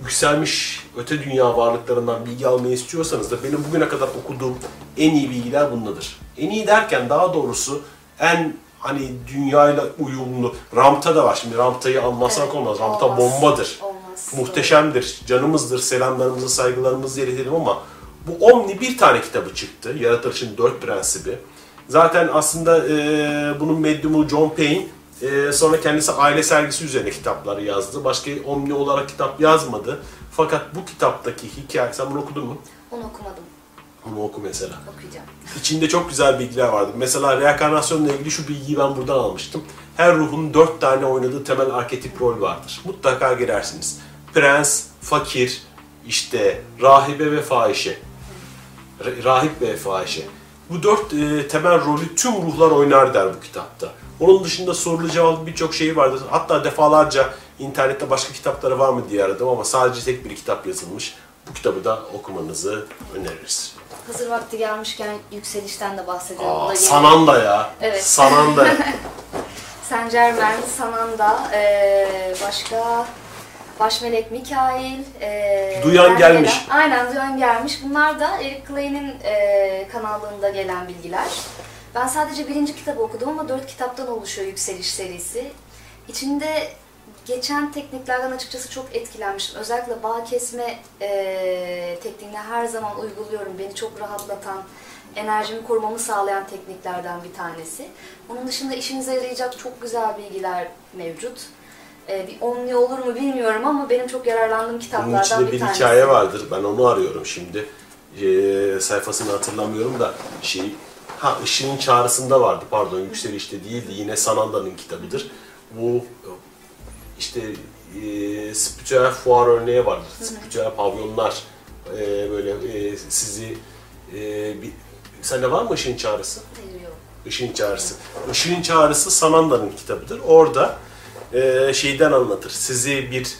yükselmiş öte dünya varlıklarından bilgi almayı istiyorsanız da benim bugüne kadar okuduğum en iyi bilgiler bundadır. En iyi derken daha doğrusu en hani dünyayla uyumlu. Ramta da var. Şimdi Ramta'yı anlasak Evet, olmaz. Ramta olmaz. bombadır. Olmaz. Muhteşemdir. Canımızdır. Selamlarımızı, saygılarımızı iletelim ama bu Omni bir tane kitabı çıktı. Yaratılışın dört prensibi. Zaten aslında e, bunun medyumu John Payne e, sonra kendisi aile sergisi üzerine kitapları yazdı. Başka Omni olarak kitap yazmadı. Fakat bu kitaptaki hikaye, sen bunu okudun mu? Onu okumadım. Bunu oku mesela. Okuyacağım. İçinde çok güzel bilgiler vardı. Mesela reenkarnasyonla ilgili şu bilgiyi ben buradan almıştım. Her ruhun dört tane oynadığı temel arketip rol vardır. Mutlaka girersiniz. Prens, fakir, işte rahibe ve fahişe. Ra- Rahip ve fahişe. Bu dört e, temel rolü tüm ruhlar oynar der bu kitapta. Onun dışında sorulu cevaplı birçok şey vardır. Hatta defalarca internette başka kitapları var mı diye aradım ama sadece tek bir kitap yazılmış. Bu kitabı da okumanızı öneririz. Hazır vakti gelmişken yükselişten de bahsedelim. Aa, Sananda ya. Evet. Sananda. Saint Germain, Sananda, eee, başka Baş Melek Mikail, eee, Duyan ben gelmiş. aynen Duyan gelmiş. Bunlar da Eric Clay'nin eee kanallığında gelen bilgiler. Ben sadece birinci kitabı okudum ama dört kitaptan oluşuyor Yükseliş serisi. İçinde geçen tekniklerden açıkçası çok etkilenmiştim. Özellikle bağ kesme eee tekniğini her zaman uyguluyorum. Beni çok rahatlatan, enerjimi korumamı sağlayan tekniklerden bir tanesi. Onun dışında işinize yarayacak çok güzel bilgiler mevcut. E, bir onlu olur mu bilmiyorum ama benim çok yararlandığım Bunun kitaplardan içinde bir bir tanesi. hikaye vardır. Ben onu arıyorum şimdi. Ee, sayfasını hatırlamıyorum da şey ha ışığın çağrısında vardı pardon yükselişte değildi yine Sananda'nın kitabıdır. Bu işte e, spiritüel fuar örneği vardır. Spiritüel pavyonlar e, böyle e, sizi e, bir, sende var mı ışığın çağrısı? Hayır, yok. Işığın Çağrısı. Işığın Çağrısı Sananda'nın kitabıdır. Orada e, şeyden anlatır. Sizi bir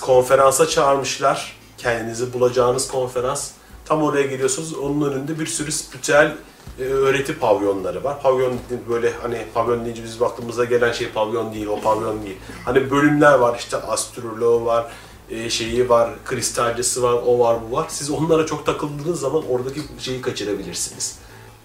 konferansa çağırmışlar. Kendinizi bulacağınız konferans. Tam oraya geliyorsunuz. Onun önünde bir sürü spiritüel e, öğreti pavyonları var. Pavyon böyle hani pavyon deyince biz baktığımızda gelen şey pavyon değil, o pavyon değil. Hani bölümler var işte astroloğu var, e, şeyi var, kristalcısı var, o var, bu var. Siz onlara çok takıldığınız zaman oradaki şeyi kaçırabilirsiniz.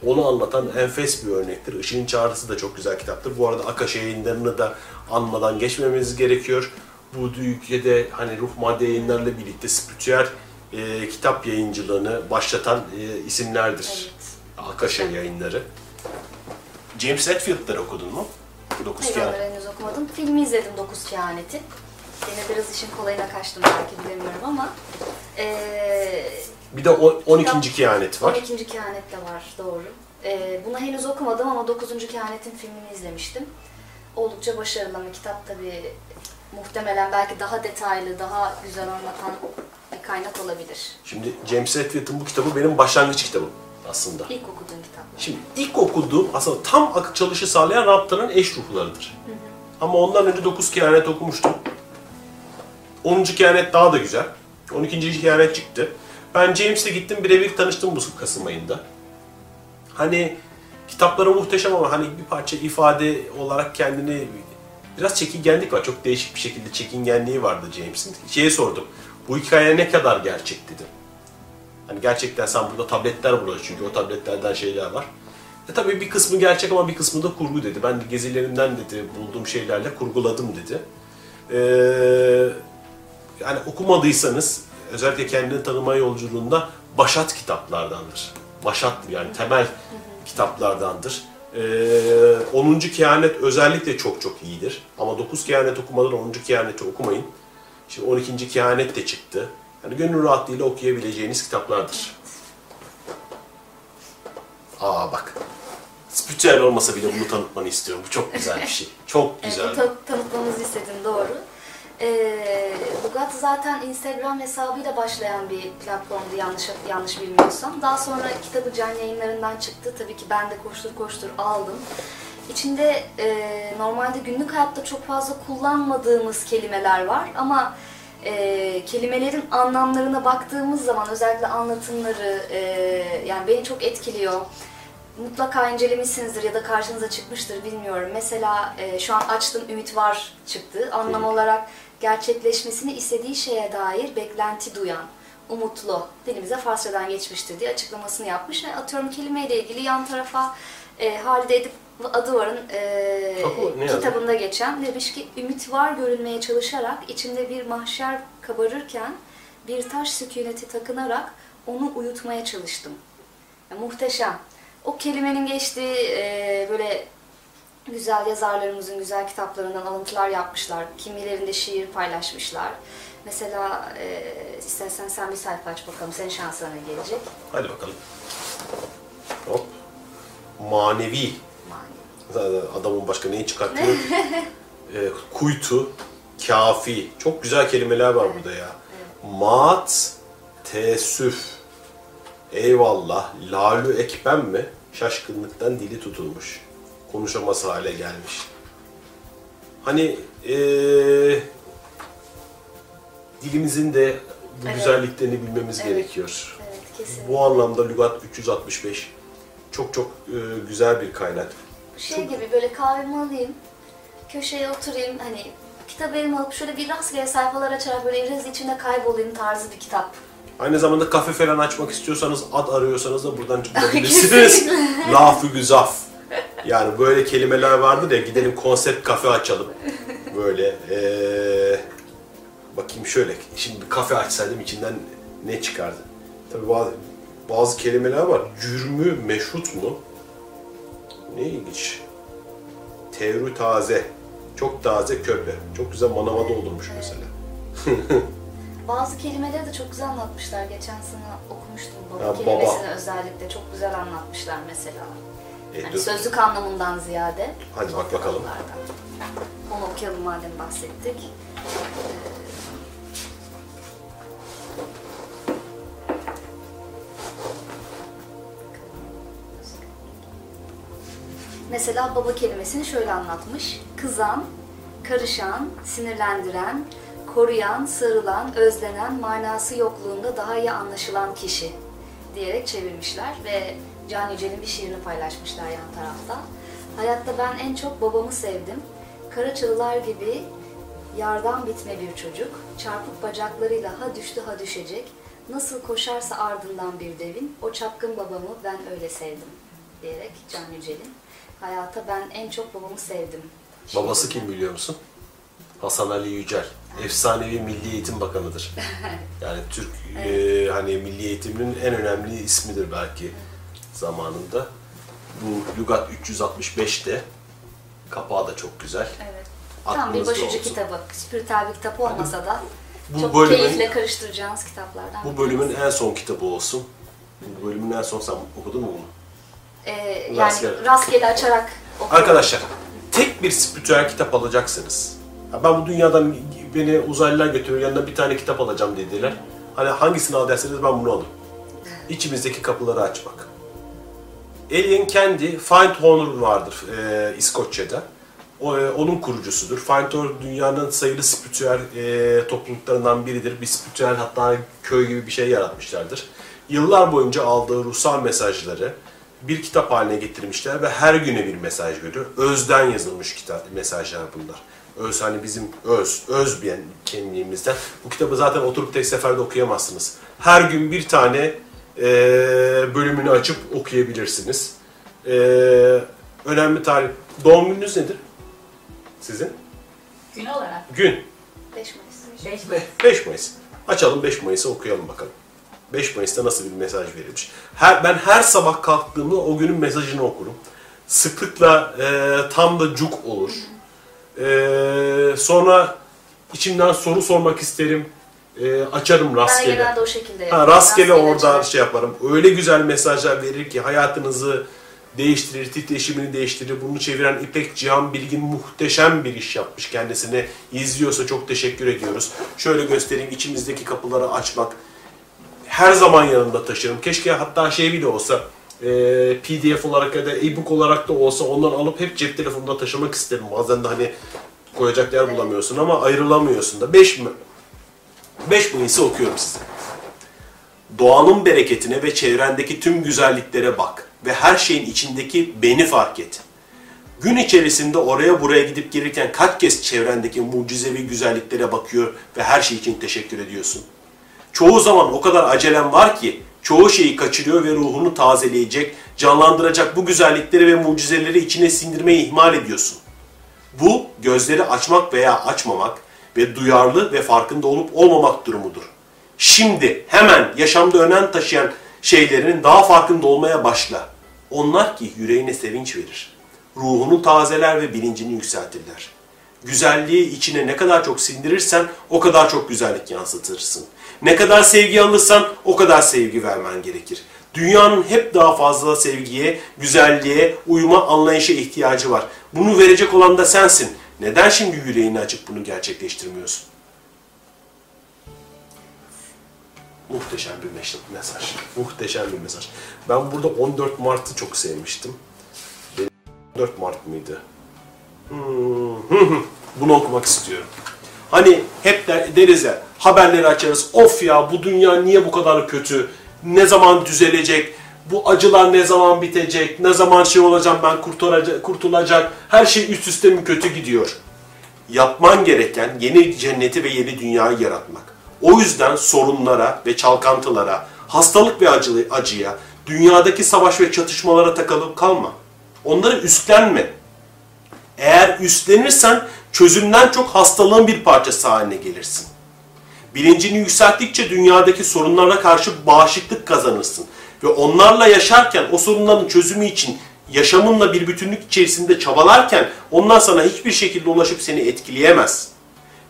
Onu anlatan enfes bir örnektir. Işığın Çağrısı da çok güzel kitaptır. Bu arada Akaş yayınlarını da anmadan geçmememiz gerekiyor. Bu ülkede hani ruh madde yayınlarıyla birlikte spiritüel e, kitap yayıncılığını başlatan e, isimlerdir. Evet. Akaşa yayınları. James Hetfield'ları okudun mu? Dokuz Hayır kehanet. henüz okumadım. Filmi izledim Dokuz Kehaneti. Yine biraz işin kolayına kaçtım belki bilemiyorum ama. Ee, Bir de o- 12. Kitap- kehanet var. 12. Kehanet de var doğru. Ee, bunu henüz okumadım ama 9. Kehanet'in filmini izlemiştim. Oldukça başarılı ama kitap tabii muhtemelen belki daha detaylı, daha güzel anlatan bir kaynak olabilir. Şimdi James Hetfield'ın bu kitabı benim başlangıç kitabım aslında. İlk okuduğum kitap. Şimdi ilk okuduğum aslında tam akıl çalışı sağlayan Raptan'ın eş ruhlarıdır. Ama ondan önce 9 kehanet okumuştum. 10. kehanet daha da güzel. 12. kehanet çıktı. Ben James'le gittim birebir tanıştım bu Kasım ayında. Hani kitapları muhteşem ama hani bir parça ifade olarak kendini biraz çekingenlik var. Çok değişik bir şekilde çekingenliği vardı James'in. Şeye sordum. Bu hikaye ne kadar gerçek dedim. Hani gerçekten sen burada tabletler buluyorsun çünkü o tabletlerden şeyler var. E tabii bir kısmı gerçek ama bir kısmı da kurgu dedi. Ben de gezilerimden dedi bulduğum şeylerle kurguladım dedi. Ee, yani okumadıysanız özellikle kendini tanıma yolculuğunda başat kitaplardandır. Başat yani temel kitaplardandır. Ee, 10. kehanet özellikle çok çok iyidir. Ama 9 kehanet okumadan 10. kehaneti okumayın. Şimdi 12. kehanet de çıktı. Yani gönül rahatlığıyla okuyabileceğiniz kitaplardır. Aa bak. Spiritüel olmasa bile bunu tanıtmanı istiyorum. Bu çok güzel bir şey. Çok Evet, güzel. bu ta- tanıtmamızı istedim doğru. Ee, Bugat zaten Instagram hesabıyla başlayan bir platformdu yanlış yanlış bilmiyorsam. Daha sonra kitabı can yayınlarından çıktı. Tabii ki ben de koştur koştur aldım. İçinde e, normalde günlük hayatta çok fazla kullanmadığımız kelimeler var ama e, kelimelerin anlamlarına baktığımız zaman özellikle anlatımları e, yani beni çok etkiliyor mutlaka incelemişsinizdir ya da karşınıza çıkmıştır bilmiyorum. Mesela e, şu an açtım Ümit Var çıktı. Anlam olarak gerçekleşmesini istediği şeye dair beklenti duyan, umutlu, dilimize Farsçadan geçmiştir diye açıklamasını yapmış. Yani atıyorum kelimeyle ilgili yan tarafa e, Halide Edip Adıvar'ın e, Çok- kitabında geçen demiş ki ümit var görünmeye çalışarak içinde bir mahşer kabarırken bir taş sükuneti takınarak onu uyutmaya çalıştım. Ya, muhteşem. O kelimenin geçtiği e, böyle güzel yazarlarımızın güzel kitaplarından alıntılar yapmışlar. Kimilerinde şiir paylaşmışlar. Mesela e, istersen sen bir sayfa aç bakalım. Senin şansına gelecek? Hadi bakalım. Hop. Manevi. Zaten Adamın başka neyi çıkarttığını. e, kuytu, kafi. Çok güzel kelimeler var burada ya. Maat, teessüf. Eyvallah. Lalü ekben mi? Şaşkınlıktan dili tutulmuş. Konuşamaz hale gelmiş. Hani eee dilimizin de bu Evet. güzelliklerini bilmemiz Evet. gerekiyor. Evet. Bu anlamda Lügat 365 çok çok e, güzel bir kaynak. Şey gibi böyle kahvemi alayım, köşeye oturayım hani kitabı elime alıp şöyle bir rastgele sayfalar açarak böyle biraz içinde kaybolayım tarzı bir kitap. Aynı zamanda kafe falan açmak istiyorsanız, ad arıyorsanız da buradan bulabilirsiniz. Lafı güzaf. Yani böyle kelimeler vardır ya, gidelim konsept kafe açalım. Böyle eee, bakayım şöyle, şimdi bir kafe açsaydım içinden ne çıkardı? Tabii bazı, bazı kelimeler var. Cürmü meşrut mu? Ne ilginç. Tevrü taze. Çok taze köpe. Çok güzel manava doldurmuş mesela. Bazı kelimeleri de çok güzel anlatmışlar. Geçen sene okumuştum baba Ha, baba. kelimesini özellikle çok güzel anlatmışlar mesela. E, Yani sözlük anlamından ziyade. Hadi bak bakalım. Kalıplardan. Onu okuyalım madem bahsettik. Mesela baba kelimesini şöyle anlatmış. Kızan, karışan, sinirlendiren, koruyan, sarılan, özlenen, manası yokluğunda daha iyi anlaşılan kişi diyerek çevirmişler ve Can Yücel'in bir şiirini paylaşmışlar yan tarafta. Hayatta ben en çok babamı sevdim. Kara çalılar gibi yardan bitme bir çocuk. Çarpık bacaklarıyla ha düştü ha düşecek. Nasıl koşarsa ardından bir devin. O çapkın babamı ben öyle sevdim diyerek Can Yücel'in. Hayata ben en çok babamı sevdim. Babası kim biliyor musun? Hasan Ali Yücel. Efsanevi Milli Eğitim Bakanı'dır. Yani Türk e, hani Milli Eğitim'in en önemli ismidir belki zamanında. Bu Lugat 365'te kapağı da çok güzel. Evet. Tam bir Aklınızda başucu olsun. kitabı. Spiritüel bir kitap olmasa da Bu çok bölümün- keyifle karıştıracağınız kitaplardan. Bu bir bölümün en son kitabı olsun. Bu bölümün en son sen okudun mu bunu? Ee, yani Rastgele. rastgele, açarak okuyorum. Arkadaşlar tek bir spiritüel kitap alacaksınız. Ben bu dünyadan beni uzaylılar götürüyor yanına bir tane kitap alacağım dediler. Hani hangisini al derseniz ben bunu alırım. İçimizdeki kapıları açmak. Alien kendi Find Honor vardır e, İskoçya'da. O, e, onun kurucusudur. Find Honor dünyanın sayılı spiritüel e, topluluklarından biridir. Bir spiritüel hatta köy gibi bir şey yaratmışlardır. Yıllar boyunca aldığı ruhsal mesajları bir kitap haline getirmişler ve her güne bir mesaj veriyor. Özden yazılmış kitap mesajlar bunlar. Öz hani bizim öz, öz bir kimliğimizden. Bu kitabı zaten oturup tek seferde okuyamazsınız. Her gün bir tane e, bölümünü açıp okuyabilirsiniz. E, önemli tarih. Doğum gününüz nedir? Sizin? Gün olarak Gün. 5 Mayıs. 5 Mayıs. 5 Mayıs. Açalım 5 Mayıs'ı okuyalım bakalım. 5 Mayıs'ta nasıl bir mesaj verilmiş. Her, ben her sabah kalktığımda o günün mesajını okurum. Sıklıkla e, tam da cuk olur. E, sonra içimden soru sormak isterim. E, açarım Ben rastgele. genelde o şekilde Ha, yapıyorum. rastgele orada açarak. şey yaparım. Öyle güzel mesajlar verir ki hayatınızı değiştirir, titreşimini değiştirir. Bunu çeviren İpek Cihan Bilgin muhteşem bir iş yapmış. Kendisini izliyorsa çok teşekkür ediyoruz. Şöyle göstereyim içimizdeki kapıları açmak. Her zaman yanımda taşırım. Keşke hatta şey bile olsa e, PDF olarak ya da e-book olarak da olsa ondan alıp hep cep telefonunda taşımak isterim. Bazen de hani koyacak yer bulamıyorsun ama ayrılamıyorsun da. 5 mi? 5 Mayıs'ı okuyorum size. Doğanın bereketine ve çevrendeki tüm güzelliklere bak ve her şeyin içindeki beni fark et. Gün içerisinde oraya buraya gidip gelirken kaç kez çevrendeki mucizevi güzelliklere bakıyor ve her şey için teşekkür ediyorsun. Çoğu zaman o kadar acelen var ki çoğu şeyi kaçırıyor ve ruhunu tazeleyecek, canlandıracak bu güzellikleri ve mucizeleri içine sindirmeyi ihmal ediyorsun. Bu gözleri açmak veya açmamak ve duyarlı ve farkında olup olmamak durumudur. Şimdi hemen yaşamda önem taşıyan şeylerin daha farkında olmaya başla. Onlar ki yüreğine sevinç verir. Ruhunu tazeler ve bilincini yükseltirler. Güzelliği içine ne kadar çok sindirirsen o kadar çok güzellik yansıtırsın. Ne kadar sevgi alırsan o kadar sevgi vermen gerekir. Dünyanın hep daha fazla sevgiye, güzelliğe, uyuma, anlayışa ihtiyacı var. Bunu verecek olan da sensin. Neden şimdi yüreğini açıp bunu gerçekleştirmiyorsun? Muhteşem bir mes- mesaj. Muhteşem bir mesaj. Ben burada 14 Mart'ı çok sevmiştim. Benim 14 Mart mıydı? Hmm. Bunu okumak istiyorum. Hani hep der- deriz ya, haberleri açarız. Of ya bu dünya niye bu kadar kötü? Ne zaman düzelecek? Bu acılar ne zaman bitecek? Ne zaman şey olacağım ben kurtulacak, kurtulacak? Her şey üst üste mi kötü gidiyor? Yapman gereken yeni cenneti ve yeni dünyayı yaratmak. O yüzden sorunlara ve çalkantılara, hastalık ve acı, acıya, dünyadaki savaş ve çatışmalara takılıp kalma. Onları üstlenme. Eğer üstlenirsen çözümden çok hastalığın bir parçası haline gelirsin. Bilincini yükselttikçe dünyadaki sorunlara karşı bağışıklık kazanırsın. Ve onlarla yaşarken o sorunların çözümü için yaşamınla bir bütünlük içerisinde çabalarken onlar sana hiçbir şekilde ulaşıp seni etkileyemez.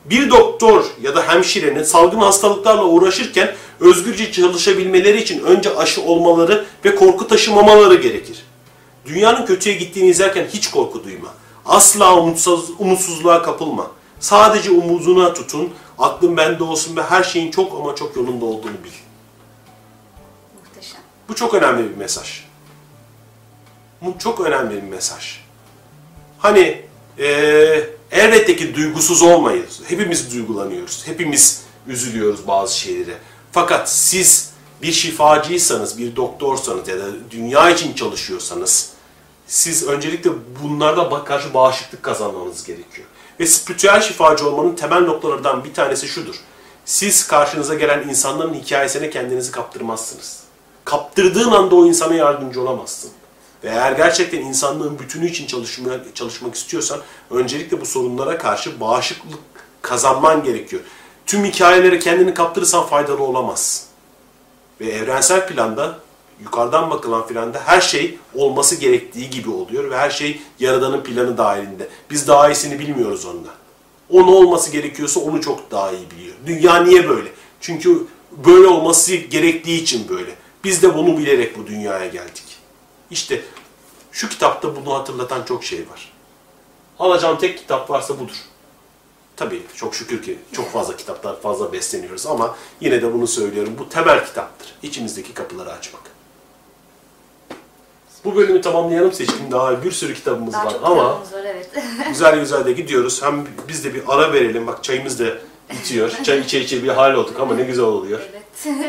Bir doktor ya da hemşirenin salgın hastalıklarla uğraşırken özgürce çalışabilmeleri için önce aşı olmaları ve korku taşımamaları gerekir. Dünyanın kötüye gittiğini izlerken hiç korku duyma. Asla umutsuz, umutsuzluğa kapılma. Sadece umuduna tutun, aklın bende olsun ve her şeyin çok ama çok yolunda olduğunu bil. Bu çok önemli bir mesaj. Bu çok önemli bir mesaj. Hani eee elbette ki duygusuz olmayız. Hepimiz duygulanıyoruz. Hepimiz üzülüyoruz bazı şeylere. Fakat siz bir şifacıysanız, bir doktorsanız ya da dünya için çalışıyorsanız siz öncelikle bunlarda karşı bağışıklık kazanmanız gerekiyor. Ve spiritüel şifacı olmanın temel noktalarından bir tanesi şudur. Siz karşınıza gelen insanların hikayesine kendinizi kaptırmazsınız. Kaptırdığın anda o insana yardımcı olamazsın. Ve eğer gerçekten insanlığın bütünü için çalışmaya, çalışmak istiyorsan öncelikle bu sorunlara karşı bağışıklık kazanman gerekiyor. Tüm hikayelere kendini kaptırırsan faydalı olamazsın. Ve evrensel planda yukarıdan bakılan planda her şey olması gerektiği gibi oluyor ve her şey Yaradan'ın planı dahilinde. Biz daha iyisini bilmiyoruz ondan. O ne olması gerekiyorsa onu çok daha iyi biliyor. Dünya niye böyle? Çünkü böyle olması gerektiği için böyle. Biz de bunu bilerek bu dünyaya geldik. İşte şu kitapta bunu hatırlatan çok şey var. Alacağım tek kitap varsa budur. Tabii çok şükür ki çok fazla kitaplar fazla besleniyoruz ama yine de bunu söylüyorum. Bu temel kitaptır. İçimizdeki kapıları açmak. Bu bölümü tamamlayalım seçkin. Daha bir sürü kitabımız Daha var çok ama kitabımız var evet. güzel güzel de gidiyoruz. Hem biz de bir ara verelim. Bak çayımız da bitiyor. Çay içe içe bir hal olduk ama ne güzel oluyor. evet.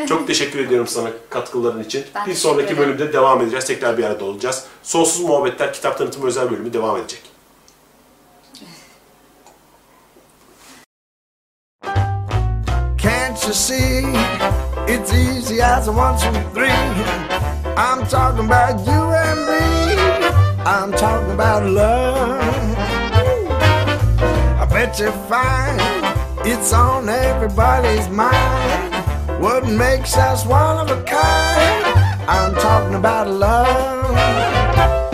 Çok teşekkür ediyorum sana katkıların için. Ben bir sonraki ederim. bölümde devam edeceğiz. Tekrar bir arada olacağız. Sonsuz Muhabbetler kitap tanıtımı özel bölümü devam edecek. Can't you see? It's easy as a one, two, three. I'm talking about you and me. I'm talking about love. I bet you find it's on everybody's mind. What makes us one of a kind? I'm talking about love.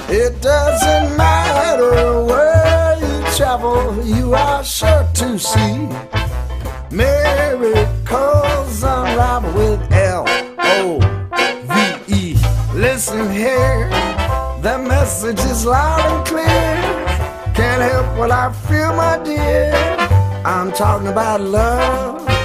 It doesn't matter where you travel, you are sure to see. Miracles unravel with L O V E. Listen here, the message is loud and clear. Can't help what I feel, my dear. I'm talking about love.